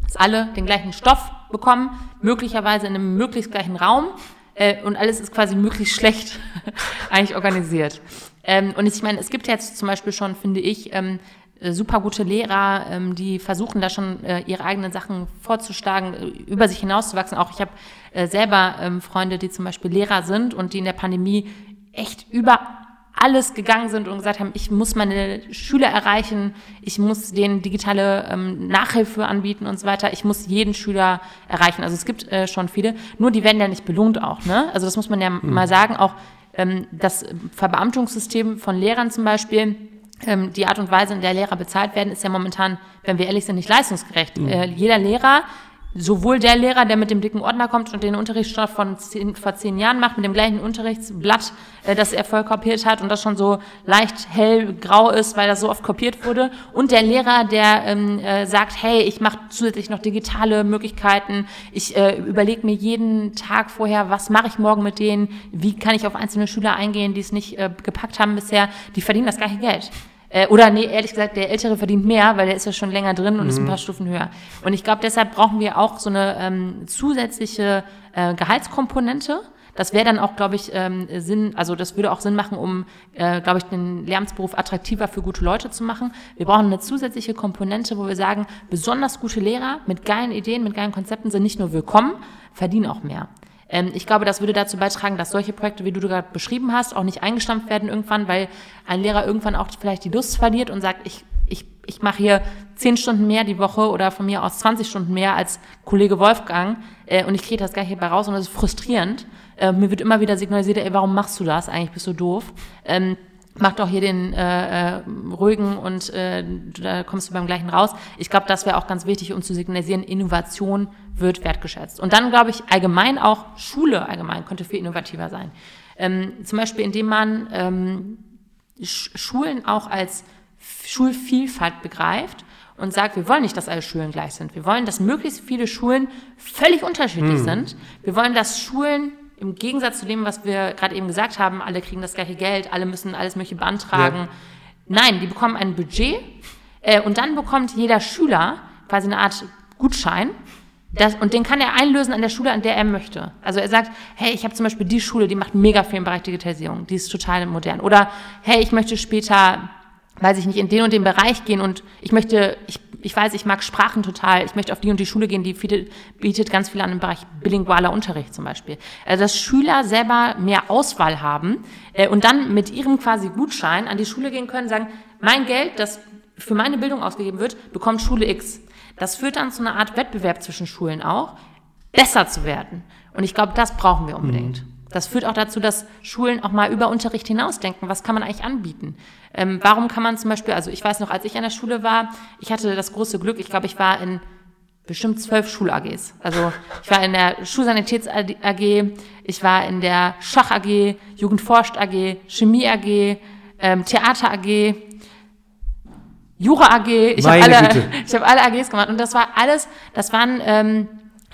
dass alle den gleichen Stoff bekommen, möglicherweise in einem möglichst gleichen Raum äh, und alles ist quasi möglichst schlecht eigentlich organisiert. Ähm, und ich meine, es gibt jetzt zum Beispiel schon, finde ich, ähm, äh, super gute Lehrer, ähm, die versuchen da schon äh, ihre eigenen Sachen vorzuschlagen, äh, über sich hinauszuwachsen. Auch ich habe äh, selber ähm, Freunde, die zum Beispiel Lehrer sind und die in der Pandemie echt über alles gegangen sind und gesagt haben, ich muss meine Schüler erreichen, ich muss denen digitale ähm, Nachhilfe anbieten und so weiter, ich muss jeden Schüler erreichen. Also es gibt äh, schon viele, nur die werden ja nicht belohnt auch. Ne? Also das muss man ja mhm. mal sagen, auch das Verbeamtungssystem von Lehrern zum Beispiel, ähm, die Art und Weise, in der Lehrer bezahlt werden, ist ja momentan, wenn wir ehrlich sind, nicht leistungsgerecht. Mhm. Äh, jeder Lehrer sowohl der Lehrer, der mit dem dicken Ordner kommt und den Unterrichtsstoff von zehn, vor zehn Jahren macht, mit dem gleichen Unterrichtsblatt, äh, das er voll kopiert hat und das schon so leicht hellgrau ist, weil das so oft kopiert wurde, und der Lehrer, der ähm, äh, sagt, hey, ich mache zusätzlich noch digitale Möglichkeiten, ich äh, überlege mir jeden Tag vorher, was mache ich morgen mit denen, wie kann ich auf einzelne Schüler eingehen, die es nicht äh, gepackt haben bisher, die verdienen das gleiche Geld. Äh, oder nee, ehrlich gesagt, der Ältere verdient mehr, weil der ist ja schon länger drin und mhm. ist ein mhm. paar Stufen höher. Und ich glaube, deshalb brauchen wir auch so eine ähm, zusätzliche äh, Gehaltskomponente. Das wäre dann auch, glaube ich, ähm, Sinn, also das würde auch Sinn machen, um, äh, glaube ich, den Lehramtsberuf attraktiver für gute Leute zu machen. Wir brauchen eine zusätzliche Komponente, wo wir sagen, besonders gute Lehrer mit geilen Ideen, mit geilen Konzepten sind nicht nur willkommen, verdienen auch mehr. Ähm, ich glaube, das würde dazu beitragen, dass solche Projekte, wie du gerade beschrieben hast, auch nicht eingestampft werden irgendwann, weil ein Lehrer irgendwann auch vielleicht die Lust verliert und sagt, ich, ich, ich mache hier zehn Stunden mehr die Woche oder von mir aus 20 Stunden mehr als Kollege Wolfgang äh, und ich kriege das gar nicht bei raus und das ist frustrierend. Äh, mir wird immer wieder signalisiert, ey, warum machst du das? Eigentlich bist du doof. Ähm, mach doch hier den äh, äh, ruhigen und äh, da kommst du beim gleichen raus. Ich glaube, das wäre auch ganz wichtig, um zu signalisieren, Innovation wird wertgeschätzt. Und dann glaube ich allgemein auch Schule allgemein könnte viel innovativer sein. Ähm, zum Beispiel, indem man ähm, Schulen auch als Schulvielfalt begreift und sagt, wir wollen nicht, dass alle Schulen gleich sind. Wir wollen, dass möglichst viele Schulen völlig unterschiedlich hm. sind. Wir wollen, dass Schulen im Gegensatz zu dem, was wir gerade eben gesagt haben, alle kriegen das gleiche Geld, alle müssen alles Mögliche beantragen. Ja. Nein, die bekommen ein Budget äh, und dann bekommt jeder Schüler quasi eine Art Gutschein. Das, und den kann er einlösen an der Schule, an der er möchte. Also er sagt, hey, ich habe zum Beispiel die Schule, die macht mega viel im Bereich Digitalisierung, die ist total modern. Oder hey, ich möchte später weiß ich nicht, in den und den Bereich gehen und ich möchte, ich, ich weiß, ich mag Sprachen total, ich möchte auf die und die Schule gehen, die viele, bietet ganz viel an im Bereich bilingualer Unterricht zum Beispiel. Also dass Schüler selber mehr Auswahl haben äh, und dann mit ihrem quasi Gutschein an die Schule gehen können, sagen, mein Geld, das für meine Bildung ausgegeben wird, bekommt Schule X. Das führt dann zu einer Art Wettbewerb zwischen Schulen auch, besser zu werden. Und ich glaube, das brauchen wir unbedingt. Mhm. Das führt auch dazu, dass Schulen auch mal über Unterricht hinausdenken. Was kann man eigentlich anbieten? Ähm, warum kann man zum Beispiel, also ich weiß noch, als ich an der Schule war, ich hatte das große Glück, ich glaube, ich war in bestimmt zwölf Schul-AGs. Also ich war in der Schulsanitäts-AG, ich war in der Schach-AG, Jugendforscht-AG, Chemie-AG, ähm, Theater-AG, Jura-AG. Ich habe alle, ich hab alle AGs gemacht und das war alles, das waren... Ähm,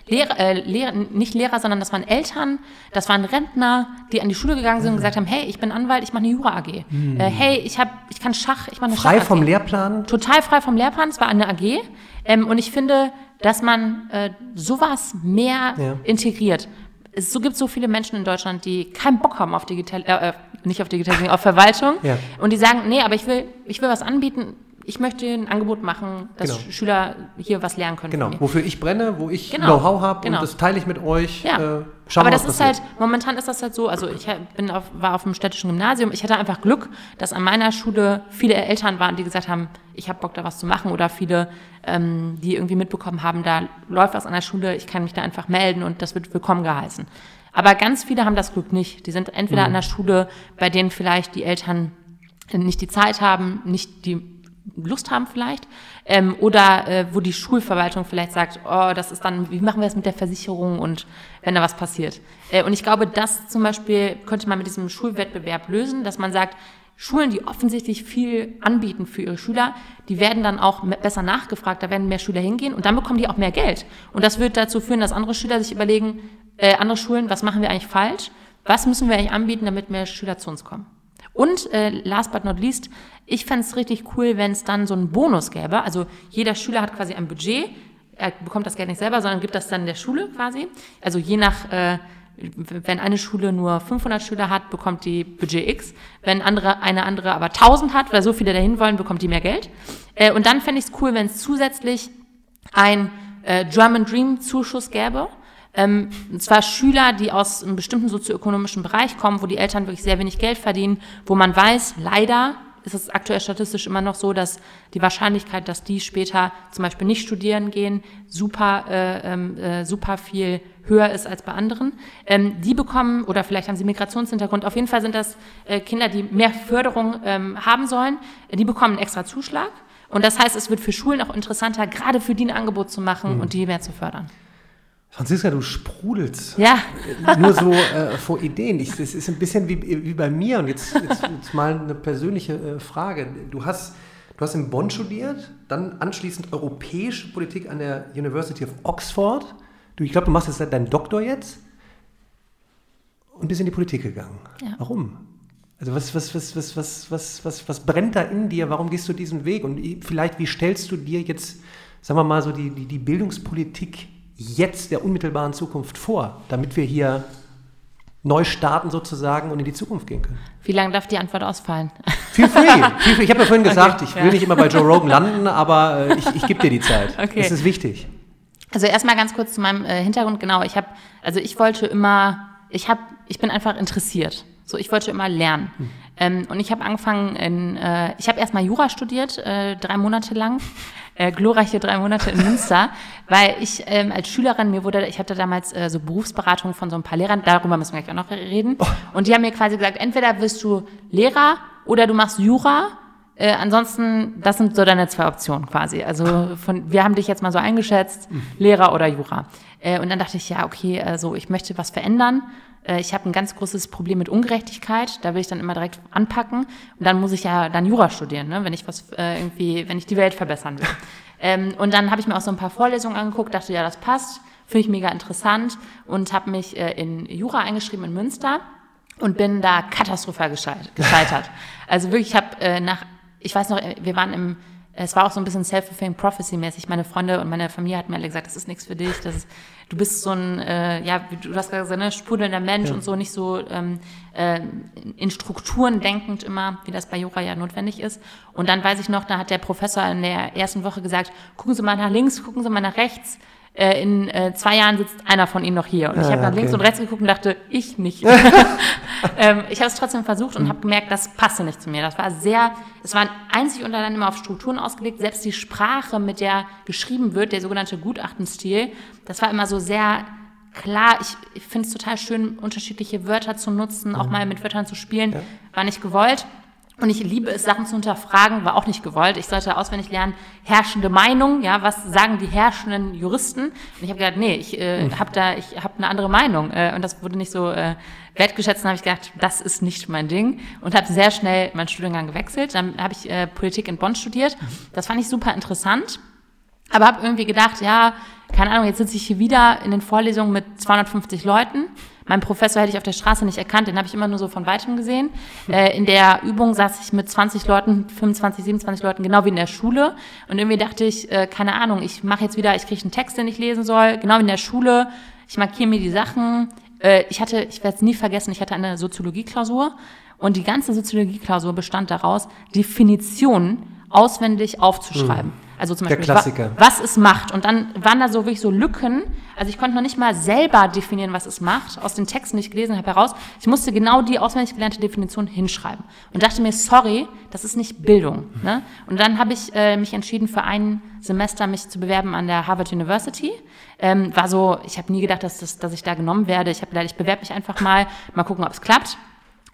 Lehrer, äh, Lehrer, nicht Lehrer, sondern das waren Eltern, das waren Rentner, die an die Schule gegangen sind und gesagt haben, hey, ich bin Anwalt, ich mache eine Jura AG. Mhm. Äh, hey, ich hab, ich kann Schach, ich mache eine Frei Schach vom Lehrplan? Total frei vom Lehrplan, es war eine AG. Ähm, und ich finde, dass man äh, sowas mehr ja. integriert. Es so, gibt so viele Menschen in Deutschland, die keinen Bock haben auf digital, äh, äh nicht auf Digitalisierung, auf Verwaltung. Ja. Und die sagen, nee, aber ich will, ich will was anbieten, ich möchte ein Angebot machen, dass genau. Schüler hier was lernen können. Genau, wofür ich brenne, wo ich genau. Know-how habe genau. und das teile ich mit euch. Ja. Äh, Aber das ist halt, momentan ist das halt so, also ich bin auf, war auf dem städtischen Gymnasium, ich hatte einfach Glück, dass an meiner Schule viele Eltern waren, die gesagt haben, ich habe Bock da was zu machen oder viele, ähm, die irgendwie mitbekommen haben, da läuft was an der Schule, ich kann mich da einfach melden und das wird willkommen geheißen. Aber ganz viele haben das Glück nicht. Die sind entweder mhm. an der Schule, bei denen vielleicht die Eltern nicht die Zeit haben, nicht die Lust haben vielleicht, ähm, oder äh, wo die Schulverwaltung vielleicht sagt, oh, das ist dann, wie machen wir das mit der Versicherung und wenn da was passiert. Äh, und ich glaube, das zum Beispiel könnte man mit diesem Schulwettbewerb lösen, dass man sagt, Schulen, die offensichtlich viel anbieten für ihre Schüler, die werden dann auch besser nachgefragt, da werden mehr Schüler hingehen und dann bekommen die auch mehr Geld. Und das wird dazu führen, dass andere Schüler sich überlegen, äh, andere Schulen, was machen wir eigentlich falsch? Was müssen wir eigentlich anbieten, damit mehr Schüler zu uns kommen? Und äh, last but not least, ich fände es richtig cool, wenn es dann so einen Bonus gäbe. Also jeder Schüler hat quasi ein Budget, er bekommt das Geld nicht selber, sondern gibt das dann der Schule quasi. Also je nach, äh, wenn eine Schule nur 500 Schüler hat, bekommt die Budget X. Wenn andere, eine andere aber 1000 hat, weil so viele dahin wollen, bekommt die mehr Geld. Äh, und dann fände ich es cool, wenn es zusätzlich ein äh, German Dream Zuschuss gäbe. Ähm, und zwar Schüler, die aus einem bestimmten sozioökonomischen Bereich kommen, wo die Eltern wirklich sehr wenig Geld verdienen, wo man weiß, leider ist es aktuell statistisch immer noch so, dass die Wahrscheinlichkeit, dass die später zum Beispiel nicht studieren gehen, super, äh, ähm, äh, super viel höher ist als bei anderen. Ähm, die bekommen, oder vielleicht haben sie Migrationshintergrund, auf jeden Fall sind das äh, Kinder, die mehr Förderung ähm, haben sollen, die bekommen einen extra Zuschlag. Und das heißt, es wird für Schulen auch interessanter, gerade für die ein Angebot zu machen mhm. und die mehr zu fördern. Franziska, du sprudelst. Ja. Nur so äh, vor Ideen. Ich, das ist ein bisschen wie, wie bei mir. Und jetzt, jetzt, jetzt mal eine persönliche äh, Frage. Du hast, du hast in Bonn studiert, dann anschließend europäische Politik an der University of Oxford. Du, ich glaube, du machst jetzt deinen Doktor jetzt und bist in die Politik gegangen. Ja. Warum? Also was, was, was, was, was, was, was, was brennt da in dir? Warum gehst du diesen Weg? Und vielleicht, wie stellst du dir jetzt, sagen wir mal, so die, die, die Bildungspolitik jetzt der unmittelbaren Zukunft vor, damit wir hier neu starten sozusagen und in die Zukunft gehen können? Wie lange darf die Antwort ausfallen? Feel free. Feel free. Ich habe ja vorhin gesagt, okay, ich will ja. nicht immer bei Joe Rogan landen, aber äh, ich, ich gebe dir die Zeit. Okay. Das ist wichtig. Also erstmal ganz kurz zu meinem äh, Hintergrund. Genau, ich habe, also ich wollte immer, ich habe, ich bin einfach interessiert. So, ich wollte immer lernen. Hm. Ähm, und ich habe angefangen in, äh, ich habe erstmal Jura studiert, äh, drei Monate lang äh, glorreiche drei Monate in Münster, weil ich ähm, als Schülerin, mir wurde, ich hatte damals äh, so Berufsberatung von so ein paar Lehrern, darüber müssen wir gleich auch noch reden. Oh. Und die haben mir quasi gesagt, entweder wirst du Lehrer oder du machst Jura. Äh, ansonsten, das sind so deine zwei Optionen quasi. Also von, wir haben dich jetzt mal so eingeschätzt, mhm. Lehrer oder Jura. Äh, und dann dachte ich, ja, okay, also ich möchte was verändern ich habe ein ganz großes Problem mit Ungerechtigkeit. Da will ich dann immer direkt anpacken. Und dann muss ich ja dann Jura studieren, ne? wenn ich was äh, irgendwie, wenn ich die Welt verbessern will. ähm, und dann habe ich mir auch so ein paar Vorlesungen angeguckt, dachte, ja, das passt, finde ich mega interessant und habe mich äh, in Jura eingeschrieben in Münster und bin da katastrophal gescheitert. also wirklich, ich habe äh, nach, ich weiß noch, wir waren im es war auch so ein bisschen self-fulfilling prophecy-mäßig. Meine Freunde und meine Familie hatten mir alle gesagt, das ist nichts für dich, das ist, du bist so ein, äh, ja, du hast gesagt, ne, sprudelnder Mensch ja. und so, nicht so ähm, äh, in Strukturen denkend immer, wie das bei Jura ja notwendig ist. Und dann weiß ich noch, da hat der Professor in der ersten Woche gesagt, gucken Sie mal nach links, gucken Sie mal nach rechts äh, in äh, zwei Jahren sitzt einer von ihnen noch hier. Und ich habe nach okay. links und rechts geguckt und dachte, ich nicht. ähm, ich habe es trotzdem versucht und mhm. habe gemerkt, das passte nicht zu mir. Das war sehr, es war einzig und allein immer auf Strukturen ausgelegt. Selbst die Sprache, mit der geschrieben wird, der sogenannte Gutachtenstil, das war immer so sehr klar. Ich, ich finde es total schön, unterschiedliche Wörter zu nutzen, mhm. auch mal mit Wörtern zu spielen. Ja. War nicht gewollt. Und ich liebe es, Sachen zu hinterfragen, war auch nicht gewollt. Ich sollte auswendig lernen, herrschende Meinung, ja, was sagen die herrschenden Juristen? Und ich habe gedacht, nee, ich äh, hm. habe da, ich habe eine andere Meinung. Äh, und das wurde nicht so äh, wertgeschätzt. Dann habe ich gedacht, das ist nicht mein Ding. Und habe sehr schnell meinen Studiengang gewechselt. Dann habe ich äh, Politik in Bonn studiert. Das fand ich super interessant. Aber habe irgendwie gedacht, ja, keine Ahnung, jetzt sitze ich hier wieder in den Vorlesungen mit 250 Leuten mein Professor hätte ich auf der Straße nicht erkannt, den habe ich immer nur so von weitem gesehen. Äh, in der Übung saß ich mit 20 Leuten, 25, 27 Leuten, genau wie in der Schule. Und irgendwie dachte ich, äh, keine Ahnung, ich mache jetzt wieder, ich kriege einen Text, den ich lesen soll, genau wie in der Schule. Ich markiere mir die Sachen. Äh, ich hatte, ich werde es nie vergessen, ich hatte eine Soziologieklausur und die ganze Soziologieklausur bestand daraus, Definitionen auswendig aufzuschreiben. Mhm. Also zum Beispiel, wa was es macht. Und dann waren da so wirklich so Lücken. Also ich konnte noch nicht mal selber definieren, was es macht, aus den Texten, die ich gelesen habe, heraus. Ich musste genau die auswendig gelernte Definition hinschreiben. Und dachte mir, sorry, das ist nicht Bildung. Ne? Und dann habe ich äh, mich entschieden, für ein Semester mich zu bewerben an der Harvard University. Ähm, war so, ich habe nie gedacht, dass, das, dass ich da genommen werde. Ich habe gedacht, ich bewerbe mich einfach mal, mal gucken, ob es klappt.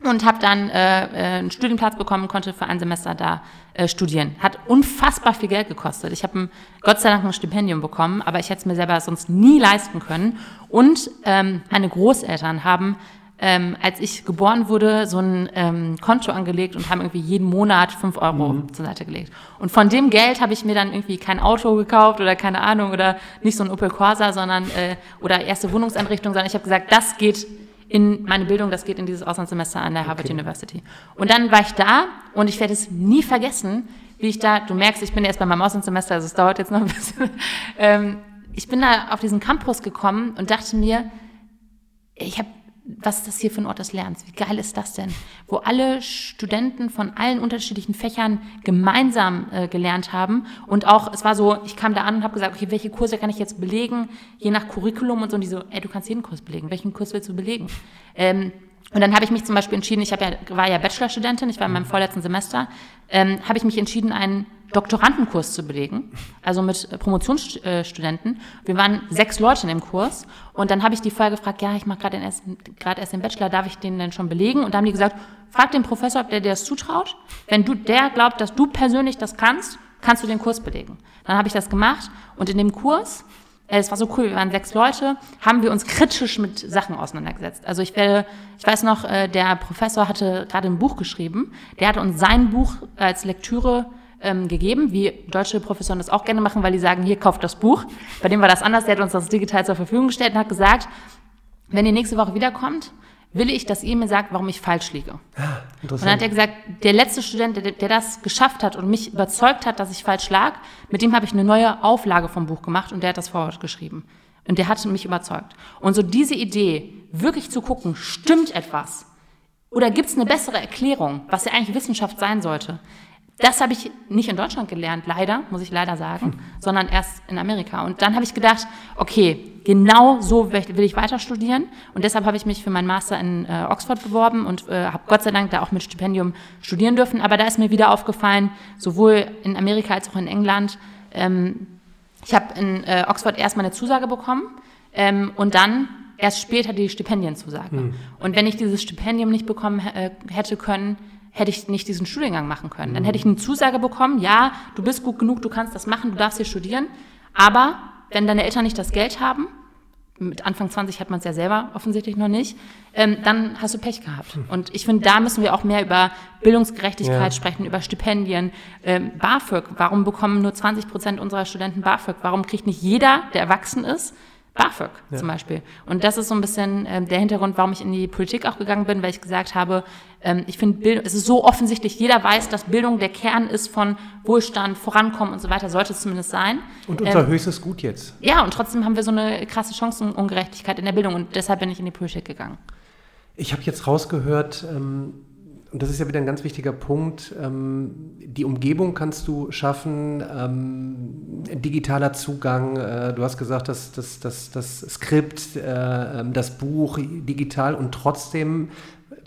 Und habe dann äh, äh, einen Studienplatz bekommen, konnte für ein Semester da äh, studieren. Hat unfassbar viel Geld gekostet. Ich habe Gott sei Dank ein Stipendium bekommen, aber ich hätte es mir selber sonst nie leisten können. Und ähm, meine Großeltern haben, ähm, als ich geboren wurde, so ein ähm, Konto angelegt und haben irgendwie jeden Monat fünf Euro mhm. zur Seite gelegt. Und von dem Geld habe ich mir dann irgendwie kein Auto gekauft oder keine Ahnung oder nicht so ein Opel Corsa, sondern äh, oder erste Wohnungseinrichtung, sondern ich habe gesagt, das geht in meine Bildung, das geht in dieses Auslandssemester an der Harvard okay. University. Und dann war ich da und ich werde es nie vergessen, wie ich da, du merkst, ich bin erst bei meinem Auslandssemester, also es dauert jetzt noch ein bisschen. Ähm, ich bin da auf diesen Campus gekommen und dachte mir, ich habe was ist das hier für ein Ort des Lernens? Wie geil ist das denn? Wo alle Studenten von allen unterschiedlichen Fächern gemeinsam äh, gelernt haben. Und auch, es war so, ich kam da an und habe gesagt, okay, welche Kurse kann ich jetzt belegen? Je nach Curriculum und so. Und die so, ey, du kannst jeden Kurs belegen. Welchen Kurs willst du belegen? Ähm, und dann habe ich mich zum Beispiel entschieden, ich ja, war ja Bachelorstudentin, ich war in meinem vorletzten Semester, ähm, habe ich mich entschieden, einen Doktorandenkurs zu belegen, also mit Promotionsstudenten. Wir waren sechs Leute in dem Kurs und dann habe ich die vorher gefragt, ja, ich mache gerade erst, erst den Bachelor, darf ich den denn schon belegen? Und dann haben die gesagt, frag den Professor, ob der dir das zutraut. Wenn du der glaubt, dass du persönlich das kannst, kannst du den Kurs belegen. Dann habe ich das gemacht und in dem Kurs äh, es war so cool, wir waren sechs Leute, haben wir uns kritisch mit Sachen auseinandergesetzt. Also ich werde, ich weiß noch, äh, der Professor hatte gerade ein Buch geschrieben, der hat uns sein Buch als Lektüre ähm, gegeben, wie deutsche Professoren das auch gerne machen, weil die sagen, hier kauft das Buch. Bei dem war das anders, der hat uns das digital zur Verfügung gestellt und hat gesagt, wenn ihr nächste Woche wiederkommt, will ich, dass ihr mir sagt, warum ich falsch liege. Ja, und dann hat er gesagt, der letzte Student, der, der, das geschafft hat und mich überzeugt hat, dass ich falsch lag, mit dem habe ich eine neue Auflage vom Buch gemacht und der hat das Vorwort geschrieben. Und der hat mich überzeugt. Und so diese Idee, wirklich zu gucken, stimmt etwas? Oder gibt es eine bessere Erklärung, was ja eigentlich Wissenschaft sein sollte? Das habe ich nicht in Deutschland gelernt, leider, muss ich leider sagen, sondern erst in Amerika. Und dann habe ich gedacht, okay, genau so will ich weiter studieren. Und deshalb habe ich mich für meinen Master in äh, Oxford beworben und äh, habe Gott sei Dank da auch mit Stipendium studieren dürfen. Aber da ist mir wieder aufgefallen, sowohl in Amerika als auch in England, ähm, ich habe in äh, Oxford erstmal eine Zusage bekommen ähm, und dann erst später die Stipendienzusage. Mhm. Und wenn ich dieses Stipendium nicht bekommen äh, hätte können, hätte ich nicht diesen Studiengang machen können. Dann hätte ich eine Zusage bekommen, ja, du bist gut genug, du kannst das machen, du darfst hier studieren, aber wenn deine Eltern nicht das Geld haben, mit Anfang 20 hat man es ja selber offensichtlich noch nicht, ähm, dann hast du Pech gehabt. Hm. Und ich finde, da müssen wir auch mehr über Bildungsgerechtigkeit ja. sprechen, über Stipendien. Ähm, BAföG, warum bekommen nur 20 Prozent unserer Studenten BAföG? Warum kriegt nicht jeder, der erwachsen ist, BAföG ja. zum Beispiel. Und das ist so ein bisschen äh, der Hintergrund, warum ich in die Politik auch gegangen bin, weil ich gesagt habe, ähm, ich finde, Bildung, es ist so offensichtlich, jeder weiß, dass Bildung der Kern ist von Wohlstand, Vorankommen und so weiter, sollte es zumindest sein. Und unser ähm, höchstes Gut jetzt. Ja, und trotzdem haben wir so eine krasse Chancenungerechtigkeit in der Bildung und deshalb bin ich in die Politik gegangen. Ich habe jetzt rausgehört, ähm und das ist ja wieder ein ganz wichtiger Punkt, ähm, die Umgebung kannst du schaffen, ähm, digitaler Zugang, äh, du hast gesagt, das, das, das, das Skript, äh, ähm, das Buch digital und trotzdem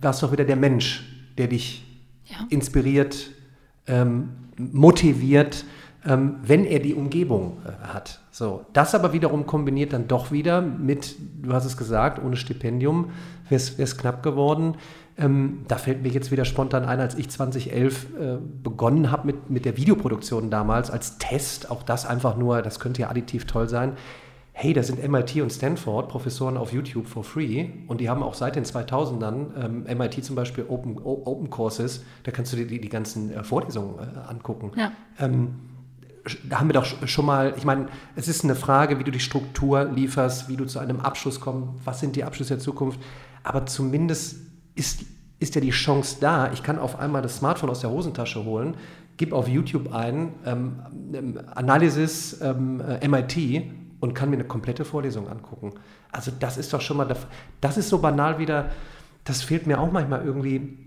warst du auch wieder der Mensch, der dich ja. inspiriert, motiviert, wenn er die Umgebung äh, hat. So, das aber wiederum kombiniert dann doch wieder mit, du hast es gesagt, ohne Stipendium wäre es knapp geworden. Ähm, da fällt mir jetzt wieder spontan ein, als ich 2011 äh, begonnen habe mit, mit der Videoproduktion damals als Test, auch das einfach nur, das könnte ja additiv toll sein. Hey, da sind MIT und Stanford Professoren auf YouTube for free und die haben auch seit den 2000ern ähm, MIT zum Beispiel Open, Open Courses, da kannst du dir die, die ganzen äh, Vorlesungen äh, angucken. Ja. Ähm, da haben wir doch schon mal, ich meine, es ist eine Frage, wie du die Struktur lieferst, wie du zu einem Abschluss kommst, was sind die Abschlüsse der Zukunft, aber zumindest ist, ist ja die Chance da, ich kann auf einmal das Smartphone aus der Hosentasche holen, gebe auf YouTube ein, ähm, ähm Analysis ähm, äh, MIT und kann mir eine komplette Vorlesung angucken. Also das ist doch schon mal, das ist so banal wieder, das fehlt mir auch manchmal irgendwie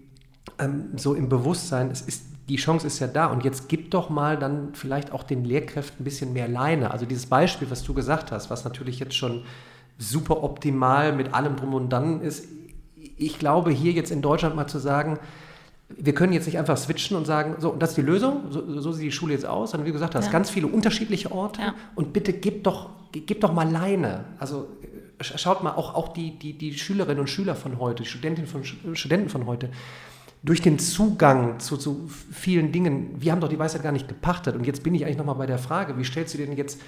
ähm, so im Bewusstsein. Es ist, die Chance ist ja da und jetzt gib doch mal dann vielleicht auch den Lehrkräften ein bisschen mehr Leine. Also dieses Beispiel, was du gesagt hast, was natürlich jetzt schon super optimal mit allem drum und dann ist, ich glaube, hier jetzt in Deutschland mal zu sagen, wir können jetzt nicht einfach switchen und sagen, so, das ist die Lösung, so, so sieht die Schule jetzt aus. Und wie gesagt, hast ja. ganz viele unterschiedliche Orte ja. und bitte gib doch, gib doch mal Leine. Also schaut mal, auch, auch die, die, die Schülerinnen und Schüler von heute, die Studentinnen von, Studenten von heute, durch den Zugang zu, zu vielen Dingen, wir haben doch die Weisheit gar nicht gepachtet. Und jetzt bin ich eigentlich nochmal bei der Frage, wie stellst du denn jetzt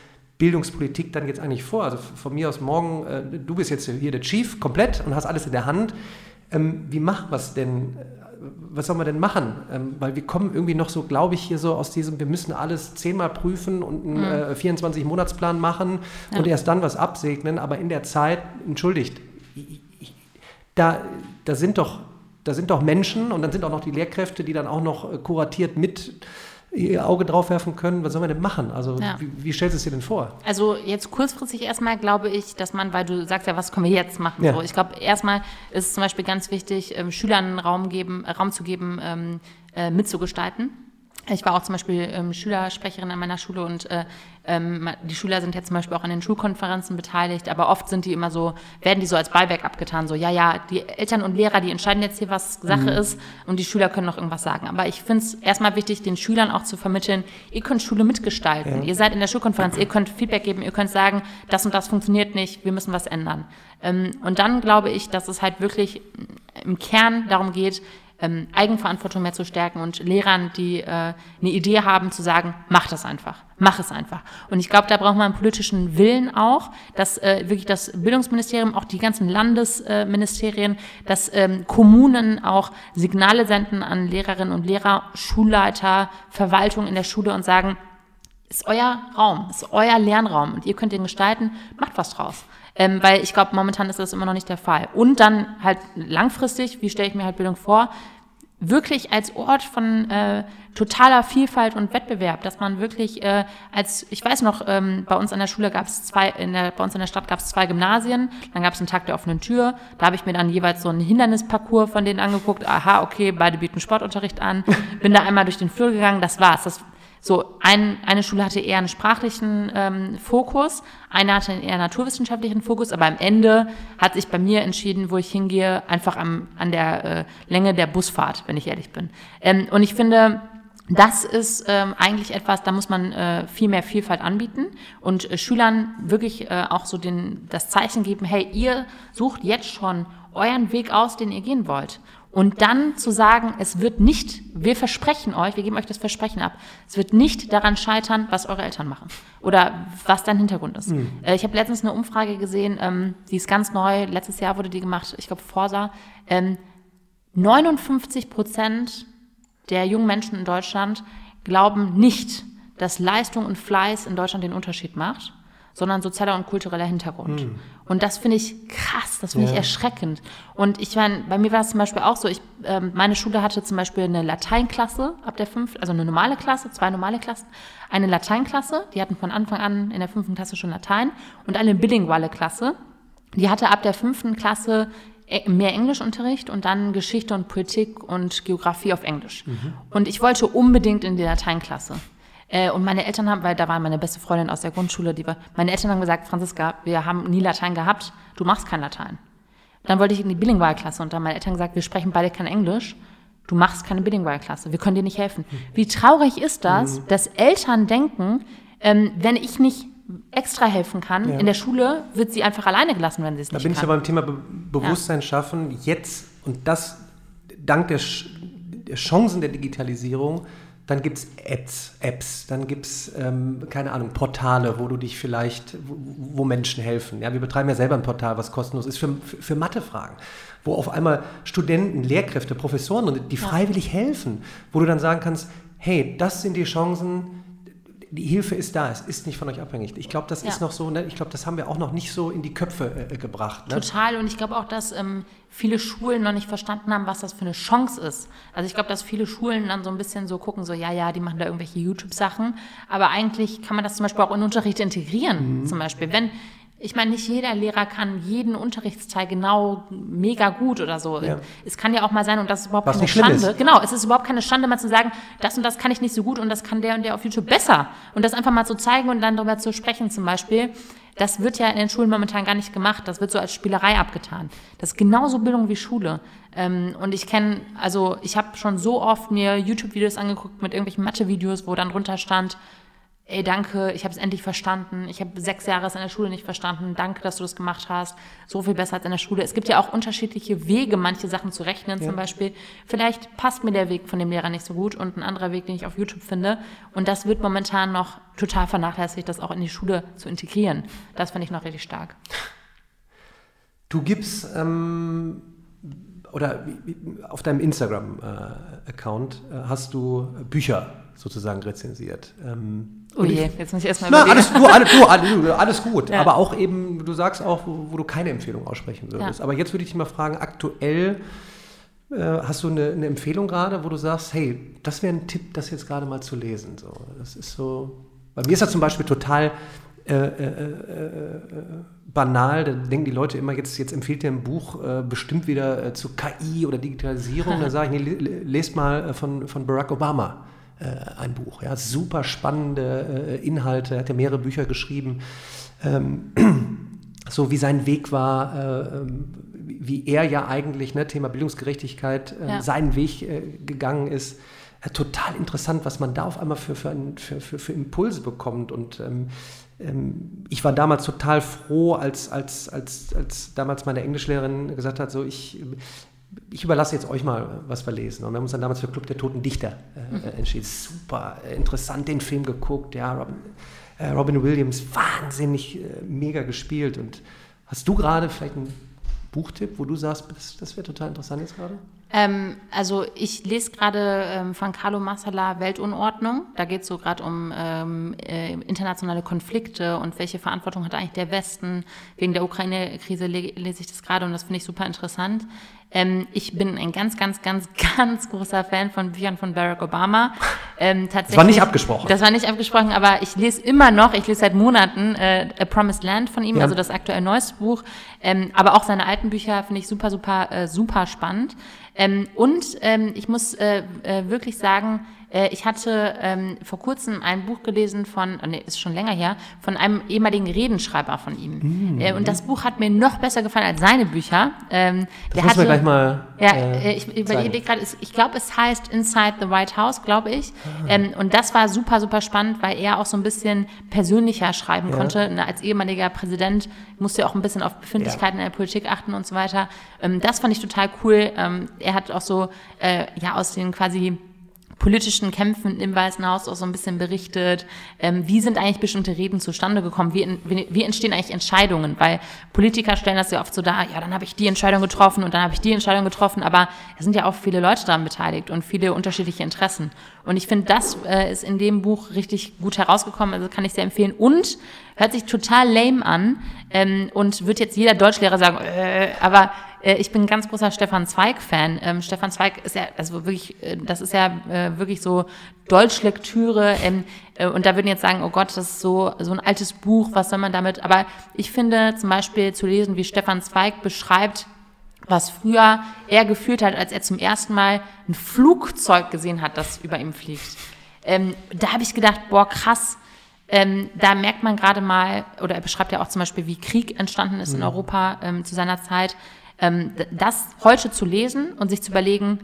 Bildungspolitik dann jetzt eigentlich vor? Also von mir aus morgen, äh, du bist jetzt hier der Chief komplett und hast alles in der Hand. Ähm, wie machen wir es denn? Was soll man denn machen? Ähm, weil wir kommen irgendwie noch so, glaube ich, hier so aus diesem, wir müssen alles zehnmal prüfen und einen mhm. äh, 24-Monatsplan machen ja. und erst dann was absegnen. Aber in der Zeit, entschuldigt, da, da sind doch da sind doch Menschen und dann sind auch noch die Lehrkräfte, die dann auch noch äh, kuratiert mit ihr Auge drauf werfen können. Was soll man denn machen? Also ja. wie, wie, stellst du es dir denn vor? Also jetzt kurzfristig erstmal glaube ich, dass man, weil du sagst ja, was können wir jetzt machen? Ja. So, ich glaube, erstmal ist es zum Beispiel ganz wichtig, ähm, Schülern Raum, geben, Raum zu geben, ähm, äh, mitzugestalten. Ich war auch zum Beispiel ähm, Schülersprecherin an meiner Schule und äh, ähm, die Schüler sind jetzt zum Beispiel auch an den Schulkonferenzen beteiligt, aber oft sind die immer so, werden die so als Beiwerk abgetan, so, ja, ja, die Eltern und Lehrer, die entscheiden jetzt hier, was Sache mhm. ist und die Schüler können noch irgendwas sagen. Aber ich finde es erstmal wichtig, den Schülern auch zu vermitteln, ihr könnt Schule mitgestalten, ja. ihr seid in der Schulkonferenz, ihr könnt Feedback geben, ihr könnt sagen, das und das funktioniert nicht, wir müssen was ändern. Ähm, und dann glaube ich, dass es halt wirklich im Kern darum geht, ähm, Eigenverantwortung mehr zu stärken und Lehrern, die äh, eine Idee haben, zu sagen, mach das einfach, mach es einfach. Und ich glaube, da braucht man einen politischen Willen auch, dass äh, wirklich das Bildungsministerium, auch die ganzen Landesministerien, dass ähm, Kommunen auch Signale senden an Lehrerinnen und Lehrer, Schulleiter, Verwaltung in der Schule und sagen, ist euer Raum, ist euer Lernraum und ihr könnt den gestalten, macht was draus. Ähm, weil ich glaube, momentan ist das immer noch nicht der Fall. Und dann halt langfristig, wie stelle ich mir halt Bildung vor? Wirklich als Ort von äh, totaler Vielfalt und Wettbewerb, dass man wirklich äh, als, ich weiß noch, ähm, bei uns an der Schule gab es zwei, in der, bei uns in der Stadt gab es zwei Gymnasien, dann gab es einen Tag der offenen Tür, da habe ich mir dann jeweils so einen Hindernisparcours von denen angeguckt, aha, okay, beide bieten Sportunterricht an, bin da einmal durch den Flur gegangen, das war's. Das so, ein, eine Schule hatte eher einen sprachlichen ähm, Fokus, eine hatte einen eher naturwissenschaftlichen Fokus, aber am Ende hat sich bei mir entschieden, wo ich hingehe, einfach am, an der äh, Länge der Busfahrt, wenn ich ehrlich bin. Ähm, und ich finde, das ist ähm, eigentlich etwas, da muss man äh, viel mehr Vielfalt anbieten und äh, Schülern wirklich äh, auch so den, das Zeichen geben, hey, ihr sucht jetzt schon euren Weg aus, den ihr gehen wollt. Und dann zu sagen, es wird nicht, wir versprechen euch, wir geben euch das Versprechen ab, es wird nicht daran scheitern, was eure Eltern machen oder was dein Hintergrund ist. Mhm. Ich habe letztens eine Umfrage gesehen, ähm, die ist ganz neu, letztes Jahr wurde die gemacht, ich glaube Forsa. Ähm, 59 Prozent der jungen Menschen in Deutschland glauben nicht, dass Leistung und Fleiß in Deutschland den Unterschied macht sondern sozialer und kultureller Hintergrund. Mhm. Und das finde ich krass, das finde ja. ich erschreckend. Und ich meine, bei mir war es zum Beispiel auch so, ich, ähm, meine Schule hatte zum Beispiel eine Lateinklasse ab der fünften, also eine normale Klasse, zwei normale Klassen, eine Lateinklasse, die hatten von Anfang an in der fünften Klasse schon Latein und eine bilinguale Klasse, die hatte ab der fünften Klasse e, mehr Englischunterricht und dann Geschichte und Politik und Geografie auf Englisch. Mhm. Und ich wollte unbedingt in die Lateinklasse. Äh, und meine Eltern haben, weil da war meine beste Freundin aus der Grundschule, die war, meine Eltern haben gesagt, Franziska, wir haben nie Latein gehabt, du machst kein Latein. Dann wollte ich in die Bilingualklasse und dann haben meine Eltern gesagt, wir sprechen beide kein Englisch, du machst keine Bilingualklasse, wir können dir nicht helfen. Wie traurig ist das, mhm. dass Eltern denken, ähm, wenn ich nicht extra helfen kann, ja. in der Schule wird sie einfach alleine gelassen, wenn sie es nicht kann. Da bin ich aber beim Thema Be Bewusstsein ja. schaffen, jetzt und das dank der, der Chancen der Digitalisierung dann gibt es Apps, Apps, dann gibt es, ähm, keine Ahnung, Portale, wo du dich vielleicht, wo, wo, Menschen helfen. Ja, wir betreiben ja selber ein Portal, was kostenlos ist für, für, für Mathefragen, wo auf einmal Studenten, Lehrkräfte, Professoren, die freiwillig helfen, wo du dann sagen kannst, hey, das sind die Chancen, die Hilfe ist da, es ist nicht von euch abhängig. Ich glaube, das ja. ist noch so, ne? ich glaube, das haben wir auch noch nicht so in die Köpfe äh, gebracht. Ne? Total und ich glaube auch, dass ähm, viele Schulen noch nicht verstanden haben, was das für eine Chance ist. Also ich glaube, dass viele Schulen dann so ein bisschen so gucken, so ja, ja, die machen da irgendwelche YouTube-Sachen, aber eigentlich kann man das zum Beispiel auch in Unterricht integrieren. Mhm. Zum Beispiel, wenn ich meine, nicht jeder Lehrer kann jeden Unterrichtsteil genau mega gut oder so. Ja. Es kann ja auch mal sein, und das ist überhaupt Was keine Schande. Ist. Genau, es ist überhaupt keine Schande, mal zu sagen, das und das kann ich nicht so gut und das kann der und der auf YouTube besser. Und das einfach mal zu zeigen und dann darüber zu sprechen zum Beispiel. Das wird ja in den Schulen momentan gar nicht gemacht. Das wird so als Spielerei abgetan. Das ist genauso Bildung wie Schule. Ähm, und ich kenne, also ich habe schon so oft mir YouTube-Videos angeguckt mit irgendwelchen Mathe-Videos, wo dann drunter stand, ey, danke, ich habe es endlich verstanden. Ich habe sechs Jahre es in der Schule nicht verstanden. Danke, dass du das gemacht hast. So viel besser als in der Schule. Es gibt ja auch unterschiedliche Wege, manche Sachen zu rechnen ja. zum Beispiel. Vielleicht passt mir der Weg von dem Lehrer nicht so gut und ein anderer Weg, den ich auf YouTube finde. Und das wird momentan noch total vernachlässigt, das auch in die Schule zu integrieren. Das finde ich noch richtig stark. Du gibst ähm, oder auf deinem Instagram-Account äh, hast du Bücher sozusagen rezensiert. Ähm, Oh je, jetzt muss ich erstmal Na, alles, du, alles, du, alles, gut. Ja. Aber auch eben, du sagst auch, wo, wo du keine Empfehlung aussprechen würdest. Ja. Aber jetzt würde ich dich mal fragen, aktuell äh, hast du eine, eine, Empfehlung gerade, wo du sagst, hey, das wäre ein Tipp, das jetzt gerade mal zu lesen. So, das ist so. Bei mir ist das zum Beispiel total äh, äh, äh, äh banal. Da denken die Leute immer, jetzt, jetzt empfiehlt dir ein Buch äh, bestimmt wieder zu KI oder Digitalisierung. Dann sage ich, nee, lest mal von, von Barack Obama ein Buch. Ja, super spannende äh, Inhalte, er hat ja mehrere Bücher geschrieben. Ähm, so wie sein Weg war, äh, ähm, wie er ja eigentlich, ne, Thema Bildungsgerechtigkeit, äh, ja. seinen Weg äh, gegangen ist. total interessant, was man da auf einmal für, für, für, für, für Impulse bekommt. Und ähm, ich war damals total froh, als, als, als, als damals meine Englischlehrerin gesagt hat, so ich, ich überlasse jetzt euch mal, was wir lesen. Und wir haben uns dann damals für Club der Toten Dichter äh, mhm. entschieden. Super äh, interessant, den Film geguckt. Ja, Robin, äh, Robin Williams, wahnsinnig äh, mega gespielt. Und hast du gerade vielleicht einen Buchtipp, wo du sagst, das, das wäre total interessant jetzt gerade? Ähm, also ich lese gerade ähm, von Carlo Massala Weltunordnung. Da geht es so gerade um ähm, äh, internationale Konflikte und welche Verantwortung hat eigentlich der Westen. Wegen der Ukraine-Krise le lese ich das gerade und das finde ich super interessant. Ähm, ich bin ein ganz, ganz, ganz, ganz großer Fan von Büchern von Barack Obama. Ähm, das war nicht abgesprochen. Das war nicht abgesprochen, aber ich lese immer noch, ich lese seit Monaten äh, A Promised Land von ihm, ja. also das aktuell neueste Buch. Ähm, aber auch seine alten Bücher finde ich super, super, äh, super spannend. Ähm, und ähm, ich muss äh, äh, wirklich sagen, äh, ich hatte ähm, vor kurzem ein Buch gelesen von, oh nee, ist schon länger her, von einem ehemaligen Redenschreiber von ihm. Mhm. Äh, und das Buch hat mir noch besser gefallen als seine Bücher. Ähm, das der muss hatte, gleich mal. Ja, äh, äh ich überlege gerade, ich glaube, es heißt Inside the White House, glaube ich. Ah. Ähm, und das war super, super spannend, weil er auch so ein bisschen persönlicher schreiben ja. konnte. Na, als ehemaliger Präsident musste er auch ein bisschen auf Befindlichkeiten ja. in der Politik achten und so weiter. Ähm, das fand ich total cool. Ähm, er hat auch so, äh, ja, aus den quasi politischen Kämpfen im Weißen Haus auch so ein bisschen berichtet. Ähm, wie sind eigentlich bestimmte Reden zustande gekommen? Wie, wie, wie, entstehen eigentlich Entscheidungen? Weil Politiker stellen das ja oft so dar, ja, dann habe ich die Entscheidung getroffen und dann habe ich die Entscheidung getroffen, aber es sind ja auch viele Leute daran beteiligt und viele unterschiedliche Interessen. Und ich finde, das äh, ist in dem Buch richtig gut herausgekommen, also kann ich sehr empfehlen. Und hört sich total lame an ähm, und wird jetzt jeder Deutschlehrer sagen, äh, aber äh, ich bin ein ganz großer Stefan Zweig-Fan. Ähm, Stefan Zweig ist ja, also wirklich, äh, das ist ja äh, wirklich so Deutschlektüre. Ähm, äh, und da würden jetzt sagen, oh Gott, das ist so, so ein altes Buch, was soll man damit? Aber ich finde zum Beispiel zu lesen, wie Stefan Zweig beschreibt, was früher er gefühlt hat, als er zum ersten Mal ein Flugzeug gesehen hat, das über ihm fliegt. Ähm, da habe ich gedacht, boah, krass, ähm, da merkt man gerade mal, oder er beschreibt ja auch zum Beispiel, wie Krieg entstanden ist mhm. in Europa ähm, zu seiner Zeit ähm, das heute zu lesen und sich zu überlegen,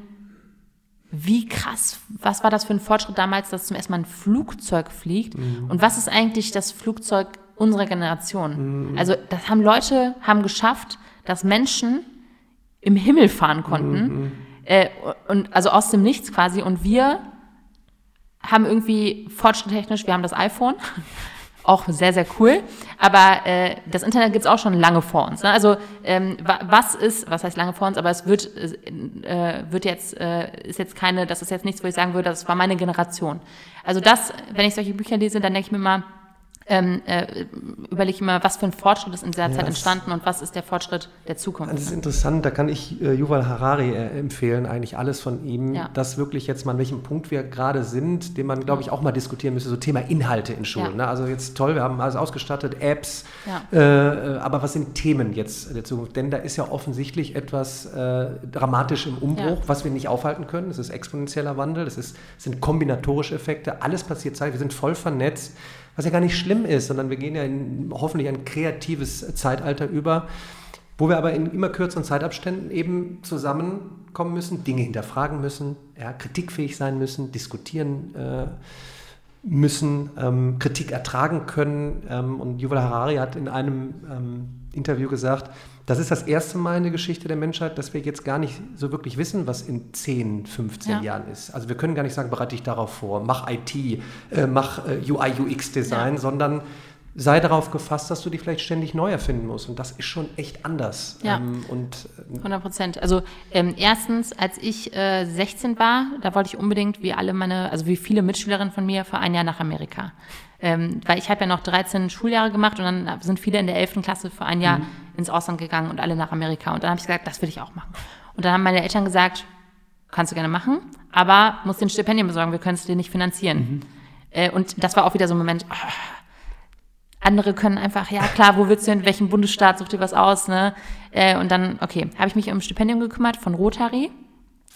wie krass, was war das für ein Fortschritt damals, dass zum ersten Mal ein Flugzeug fliegt mhm. und was ist eigentlich das Flugzeug unserer Generation? Mhm. Also das haben Leute haben geschafft, dass Menschen im Himmel fahren konnten mhm. äh, und also aus dem Nichts quasi und wir haben irgendwie fortschritttechnisch, wir haben das iPhone auch sehr, sehr cool. Aber äh, das Internet gibt's auch schon lange vor uns. Ne? Also ähm, was ist, was heißt lange vor uns, aber es wird, äh, wird jetzt, äh, ist jetzt keine, das ist jetzt nichts, wo ich sagen würde, das war meine Generation. Also das, wenn ich solche Bücher lese, dann denke ich mir mal, ähm, äh, überlege ich immer, was für ein Fortschritt ist in dieser ja, Zeit entstanden und was ist der Fortschritt der Zukunft. Das ist interessant, da kann ich äh, Yuval Harari äh, empfehlen, eigentlich alles von ihm, ja. das wirklich jetzt mal, an welchem Punkt wir gerade sind, den man, glaube ich, auch mal diskutieren müsste, so Thema Inhalte in Schulen. Ja. Ne? Also jetzt toll, wir haben alles ausgestattet, Apps, äh, aber was sind Themen jetzt der Zukunft? Denn da ist ja offensichtlich etwas äh, dramatisch im Umbruch, was wir nicht aufhalten können. Es ist exponentieller Wandel, es sind kombinatorische Effekte, alles passiert Zeit, wir sind voll vernetzt was ja gar nicht schlimm ist, sondern wir gehen ja in hoffentlich ein kreatives Zeitalter über, wo wir aber in immer kürzeren Zeitabständen eben zusammenkommen müssen, Dinge hinterfragen müssen, ja, kritikfähig sein müssen, diskutieren äh, müssen ähm, Kritik ertragen können. Ähm, und Yuval Harari hat in einem ähm, Interview gesagt, das ist das erste Mal in der Geschichte der Menschheit, dass wir jetzt gar nicht so wirklich wissen, was in 10, 15 ja. Jahren ist. Also wir können gar nicht sagen, bereite dich darauf vor, mach IT, äh, mach äh, UI, UX-Design, ja. sondern sei darauf gefasst, dass du dich vielleicht ständig neu erfinden musst. Und das ist schon echt anders. Ja, ähm, und, äh, 100 Prozent. Also ähm, erstens, als ich äh, 16 war, da wollte ich unbedingt, wie alle meine, also wie viele Mitschülerinnen von mir, für ein Jahr nach Amerika. Ähm, weil ich habe ja noch 13 Schuljahre gemacht und dann sind viele in der 11. Klasse für ein Jahr mhm. Ins Ausland gegangen und alle nach Amerika. Und dann habe ich gesagt, das will ich auch machen. Und dann haben meine Eltern gesagt, kannst du gerne machen, aber musst den Stipendium besorgen, wir können es dir nicht finanzieren. Mhm. Äh, und das war auch wieder so ein Moment, oh, andere können einfach, ja klar, wo willst du hin, welchen Bundesstaat, such dir was aus, ne? Äh, und dann, okay, habe ich mich um ein Stipendium gekümmert von Rotary.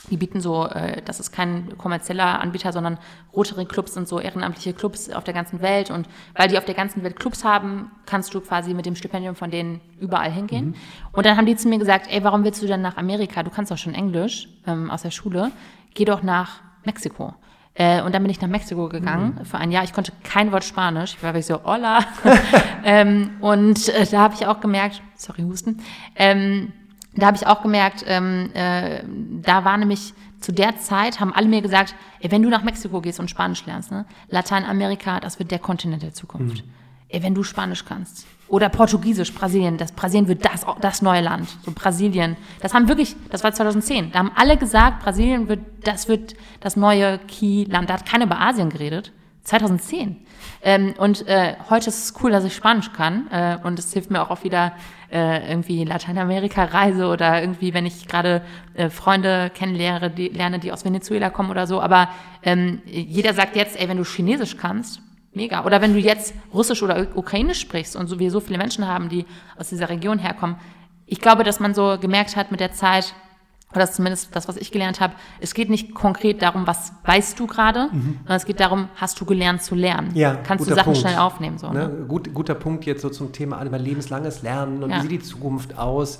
Die bieten so, äh, das ist kein kommerzieller Anbieter, sondern Rotary-Clubs sind so ehrenamtliche Clubs auf der ganzen Welt. Und weil die auf der ganzen Welt Clubs haben, kannst du quasi mit dem Stipendium von denen überall hingehen. Mhm. Und dann haben die zu mir gesagt, ey, warum willst du denn nach Amerika? Du kannst doch schon Englisch ähm, aus der Schule. Geh doch nach Mexiko. Äh, und dann bin ich nach Mexiko gegangen mhm. für ein Jahr. Ich konnte kein Wort Spanisch. Ich war wirklich so, hola. ähm, und äh, da habe ich auch gemerkt, sorry, Husten, ähm, da habe ich auch gemerkt, ähm, äh, da war nämlich zu der Zeit, haben alle mir gesagt, ey, wenn du nach Mexiko gehst und Spanisch lernst, ne, Lateinamerika, das wird der Kontinent der Zukunft. Mhm. Ey, wenn du Spanisch kannst, oder Portugiesisch, Brasilien. Das Brasilien wird das, das neue Land. So Brasilien. Das haben wirklich, das war 2010. Da haben alle gesagt, Brasilien wird, das wird das neue Key-Land. Da hat keiner über Asien geredet. 2010. Ähm, und äh, heute ist es cool, dass ich Spanisch kann. Äh, und es hilft mir auch auch wieder äh, irgendwie Lateinamerika-Reise oder irgendwie, wenn ich gerade äh, Freunde kennenlerne die, lerne, die aus Venezuela kommen oder so. Aber ähm, jeder sagt jetzt, ey, wenn du Chinesisch kannst, Mega. Oder wenn du jetzt Russisch oder Ukrainisch sprichst und so wir so viele Menschen haben, die aus dieser Region herkommen. Ich glaube, dass man so gemerkt hat mit der Zeit, oder das zumindest das, was ich gelernt habe, es geht nicht konkret darum, was weißt du gerade, mhm. sondern es geht darum, hast du gelernt zu lernen? Ja, Kannst du Sachen Punkt. schnell aufnehmen? So, ne? Ne? Gut, guter Punkt jetzt so zum Thema lebenslanges Lernen und ja. wie sieht die Zukunft aus?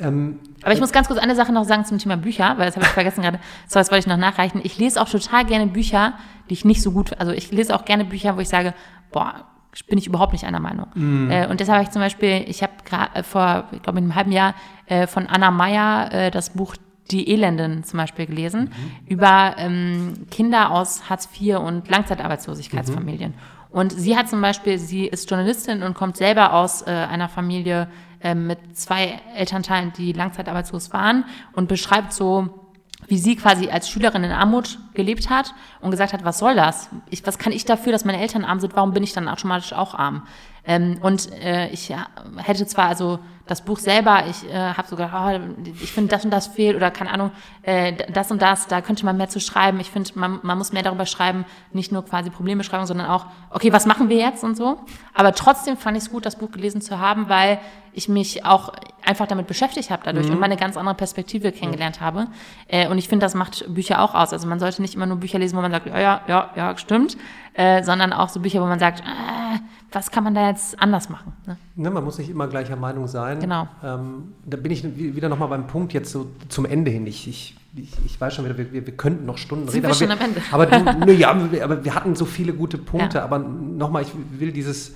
Ähm, Aber ich muss ganz kurz eine Sache noch sagen zum Thema Bücher, weil das habe ich vergessen gerade. So, das wollte ich noch nachreichen. Ich lese auch total gerne Bücher, die ich nicht so gut, also ich lese auch gerne Bücher, wo ich sage, boah, bin ich überhaupt nicht einer Meinung. Mm. Äh, und deshalb habe ich zum Beispiel, ich habe gerade äh, vor, ich glaube, einem halben Jahr äh, von Anna Meyer äh, das Buch Die Elenden zum Beispiel gelesen, mhm. über ähm, Kinder aus Hartz IV und Langzeitarbeitslosigkeitsfamilien. Mhm. Und sie hat zum Beispiel, sie ist Journalistin und kommt selber aus äh, einer Familie äh, mit zwei Elternteilen, die langzeitarbeitslos waren und beschreibt so, wie sie quasi als Schülerin in Armut gelebt hat und gesagt hat, was soll das? Ich, was kann ich dafür, dass meine Eltern arm sind? Warum bin ich dann automatisch auch arm? Ähm, und äh, ich ja, hätte zwar also das Buch selber, ich äh, habe sogar, oh, ich finde das und das fehlt oder keine Ahnung, äh, das und das, da könnte man mehr zu schreiben. Ich finde, man, man muss mehr darüber schreiben, nicht nur quasi Problembeschreibung, sondern auch, okay, was machen wir jetzt und so. Aber trotzdem fand ich es gut, das Buch gelesen zu haben, weil ich mich auch einfach damit beschäftigt habe dadurch mhm. und meine ganz andere Perspektive kennengelernt mhm. habe. Äh, und ich finde, das macht Bücher auch aus. Also man sollte nicht immer nur Bücher lesen, wo man sagt, ja, ja, ja, ja, stimmt, äh, sondern auch so Bücher, wo man sagt, äh, was kann man da jetzt anders machen? Ne? Ne, man muss nicht immer gleicher Meinung sein. Genau. Ähm, da bin ich wieder nochmal beim Punkt jetzt so zum Ende hin. Ich, ich, ich, ich weiß schon wieder, wir, wir, wir könnten noch Stunden Sind reden. Wir aber, schon wir, aber, du, ne, ja, aber wir hatten so viele gute Punkte. Ja. Aber nochmal, ich will dieses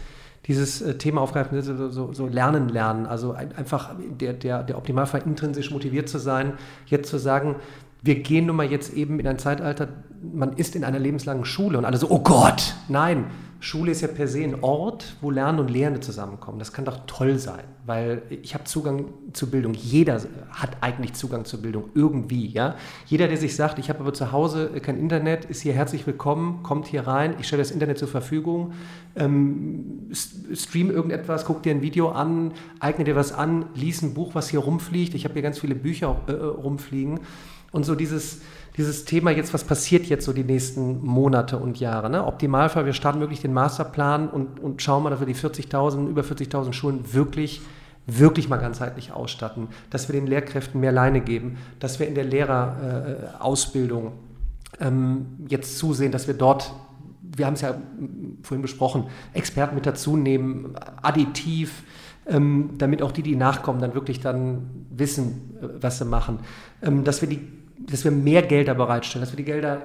dieses äh, Thema aufgreifen, so, so, so, lernen, lernen. Also einfach der, der, der Optimalfall intrinsisch motiviert zu sein, jetzt zu sagen, wir gehen nun mal jetzt eben in ein Zeitalter, man ist in einer lebenslangen Schule und alle so, oh Gott, nein, Schule ist ja per se ein Ort, wo Lernen und Lehrende zusammenkommen. Das kann doch toll sein, weil ich habe Zugang zu Bildung. Jeder hat eigentlich Zugang zur Bildung irgendwie. Ja? Jeder, der sich sagt, ich habe aber zu Hause kein Internet, ist hier herzlich willkommen, kommt hier rein, ich stelle das Internet zur Verfügung, ähm, stream irgendetwas, guck dir ein Video an, eigne dir was an, lies ein Buch, was hier rumfliegt. Ich habe hier ganz viele Bücher äh, rumfliegen. Und so dieses, dieses Thema jetzt, was passiert jetzt so die nächsten Monate und Jahre. Ne? Optimalfall, wir starten wirklich den Masterplan und, und schauen mal, dass wir die 40.000, über 40.000 Schulen wirklich wirklich mal ganzheitlich ausstatten, dass wir den Lehrkräften mehr Leine geben, dass wir in der Lehrerausbildung äh, ähm, jetzt zusehen, dass wir dort, wir haben es ja vorhin besprochen, Experten mit dazu nehmen, additiv, ähm, damit auch die, die nachkommen, dann wirklich dann wissen, äh, was sie machen, ähm, dass wir die dass wir mehr Gelder bereitstellen, dass wir die Gelder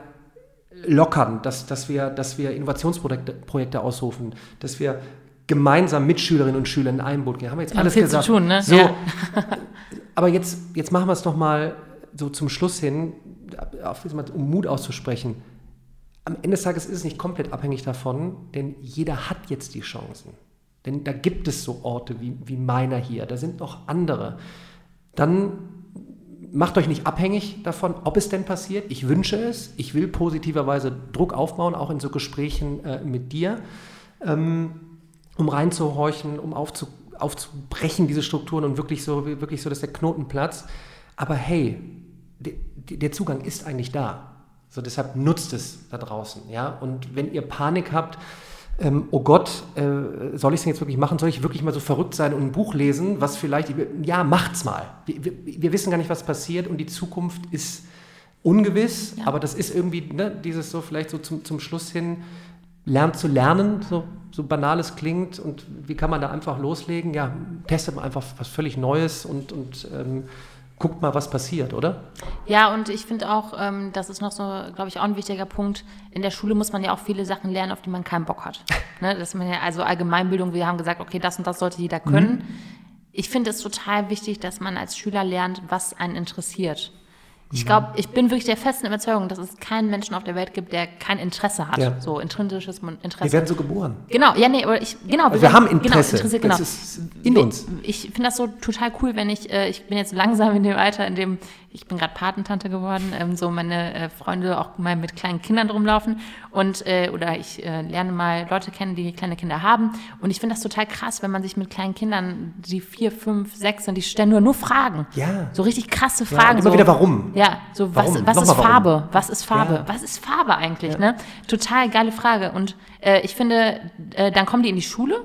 lockern, dass, dass, wir, dass wir Innovationsprojekte Projekte ausrufen, dass wir gemeinsam mit Schülerinnen und Schülern in einem Boot gehen. Haben wir jetzt alles viel gesagt. Zu tun, ne? So, ja. aber jetzt, jetzt machen wir es nochmal so zum Schluss hin, um Mut auszusprechen. Am Ende des Tages ist es nicht komplett abhängig davon, denn jeder hat jetzt die Chancen. Denn da gibt es so Orte wie, wie meiner hier, da sind noch andere. Dann macht euch nicht abhängig davon, ob es denn passiert. Ich wünsche es. Ich will positiverweise Druck aufbauen, auch in so Gesprächen äh, mit dir, ähm, um reinzuhorchen, um aufzu, aufzubrechen, diese Strukturen und wirklich so, wirklich so, dass der Knoten platzt. Aber hey, de, der Zugang ist eigentlich da. So deshalb nutzt es da draußen. Ja? Und wenn ihr Panik habt, ähm, oh Gott, äh, soll ich es denn jetzt wirklich machen? Soll ich wirklich mal so verrückt sein und ein Buch lesen, was vielleicht, ja, macht's mal. Wir, wir, wir wissen gar nicht, was passiert und die Zukunft ist ungewiss, ja. aber das ist irgendwie ne, dieses so vielleicht so zum, zum Schluss hin, lernt zu lernen, so, so banal es klingt und wie kann man da einfach loslegen? Ja, testet man einfach was völlig Neues und, und ähm, guckt mal, was passiert, oder? Ja, und ich finde auch, ähm, das ist noch so, glaube ich, auch ein wichtiger Punkt. In der Schule muss man ja auch viele Sachen lernen, auf die man keinen Bock hat. ne? dass man ja, also Allgemeinbildung, wir haben gesagt, okay, das und das sollte jeder können. Mhm. Ich finde es total wichtig, dass man als Schüler lernt, was einen interessiert. Ich glaube, ich bin wirklich der festen Überzeugung, dass es keinen Menschen auf der Welt gibt, der kein Interesse hat. Ja. So intrinsisches Interesse. Wir werden so geboren. Genau, ja, nee, aber ich, genau. Also wir, wir haben Interesse. Genau, interessiert, genau. Das ist in uns. Ich finde das so total cool, wenn ich, äh, ich bin jetzt langsam in dem Alter, in dem ich bin gerade Patentante geworden, ähm, so meine äh, Freunde auch mal mit kleinen Kindern rumlaufen und äh, oder ich äh, lerne mal Leute kennen, die kleine Kinder haben und ich finde das total krass, wenn man sich mit kleinen Kindern, die vier, fünf, sechs sind, die stellen nur nur Fragen, ja, so richtig krasse Fragen, ja, immer so, wieder warum, ja, so was, warum? was ist Farbe, warum? was ist Farbe, ja. was ist Farbe eigentlich, ja. ne? Total geile Frage und äh, ich finde, äh, dann kommen die in die Schule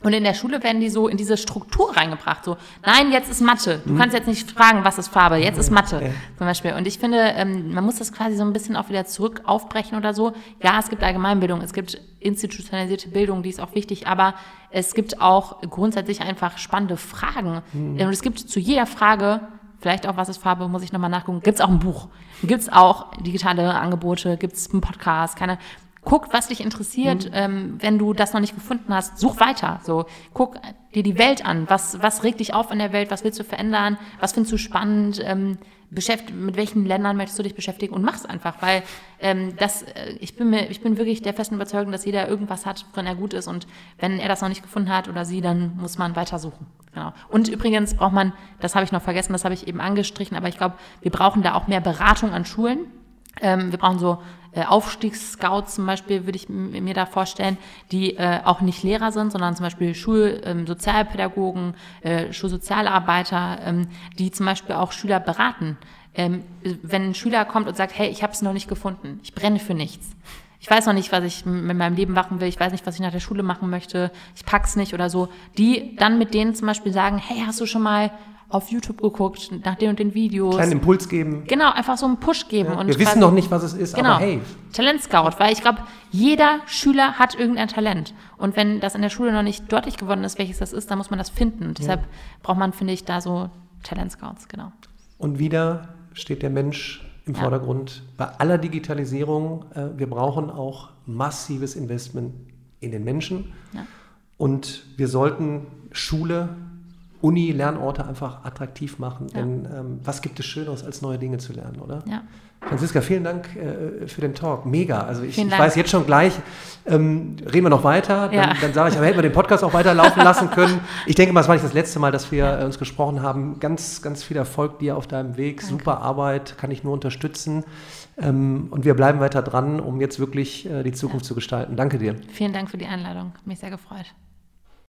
und in der Schule werden die so in diese Struktur reingebracht. So, nein, jetzt ist Mathe. Du mhm. kannst jetzt nicht fragen, was ist Farbe. Jetzt ist Mathe ja. zum Beispiel. Und ich finde, ähm, man muss das quasi so ein bisschen auch wieder zurück aufbrechen oder so. Ja, es gibt Allgemeinbildung, es gibt institutionalisierte Bildung, die ist auch wichtig, aber es gibt auch grundsätzlich einfach spannende Fragen. Mhm. Und es gibt zu jeder Frage vielleicht auch was ist Farbe, muss ich nochmal nachgucken. Gibt es auch ein Buch? Gibt es auch digitale Angebote? Gibt es einen Podcast? Keine guck, was dich interessiert. Mhm. Ähm, wenn du das noch nicht gefunden hast, such weiter. So, guck dir die Welt an. Was, was regt dich auf in der Welt? Was willst du verändern? Was findest du spannend? Ähm, beschäft, mit welchen Ländern möchtest du dich beschäftigen? Und mach's einfach, weil ähm, das, äh, ich bin mir, ich bin wirklich der festen Überzeugung, dass jeder irgendwas hat, worin er gut ist. Und wenn er das noch nicht gefunden hat oder sie, dann muss man weiter suchen. Genau. Und übrigens braucht man, das habe ich noch vergessen, das habe ich eben angestrichen, aber ich glaube, wir brauchen da auch mehr Beratung an Schulen. Ähm, wir brauchen so äh, Aufstiegsscouts zum Beispiel, würde ich mir da vorstellen, die äh, auch nicht Lehrer sind, sondern zum Beispiel Schulsozialpädagogen, ähm, äh, Schulsozialarbeiter, ähm, die zum Beispiel auch Schüler beraten. Ähm, wenn ein Schüler kommt und sagt, hey, ich habe es noch nicht gefunden, ich brenne für nichts. Ich weiß noch nicht, was ich mit meinem Leben machen will. Ich weiß nicht, was ich nach der Schule machen möchte. Ich pack's nicht oder so. Die dann mit denen zum Beispiel sagen, hey, hast du schon mal auf YouTube geguckt, nach den und den Videos. Kleinen Impuls geben. Genau, einfach so einen Push geben. Ja, und wir wissen noch nicht, was es ist, genau, aber hey. Talent Scout, weil ich glaube, jeder Schüler hat irgendein Talent. Und wenn das in der Schule noch nicht deutlich geworden ist, welches das ist, dann muss man das finden. Und deshalb ja. braucht man, finde ich, da so Talent Scouts, genau. Und wieder steht der Mensch im ja. Vordergrund. Bei aller Digitalisierung, äh, wir brauchen auch massives Investment in den Menschen. Ja. Und wir sollten Schule Uni, Lernorte einfach attraktiv machen. Ja. Denn ähm, was gibt es Schöneres, als neue Dinge zu lernen, oder? Ja. Franziska, vielen Dank äh, für den Talk. Mega. Also ich, ich weiß jetzt schon gleich, ähm, reden wir noch weiter. Dann, ja. dann sage ich, aber hätten wir den Podcast auch weiterlaufen lassen können. Ich denke mal, es war nicht das letzte Mal, dass wir ja. äh, uns gesprochen haben. Ganz, ganz viel Erfolg dir auf deinem Weg. Danke. Super Arbeit, kann ich nur unterstützen. Ähm, und wir bleiben weiter dran, um jetzt wirklich äh, die Zukunft zu gestalten. Danke dir. Vielen Dank für die Einladung. Mich sehr gefreut.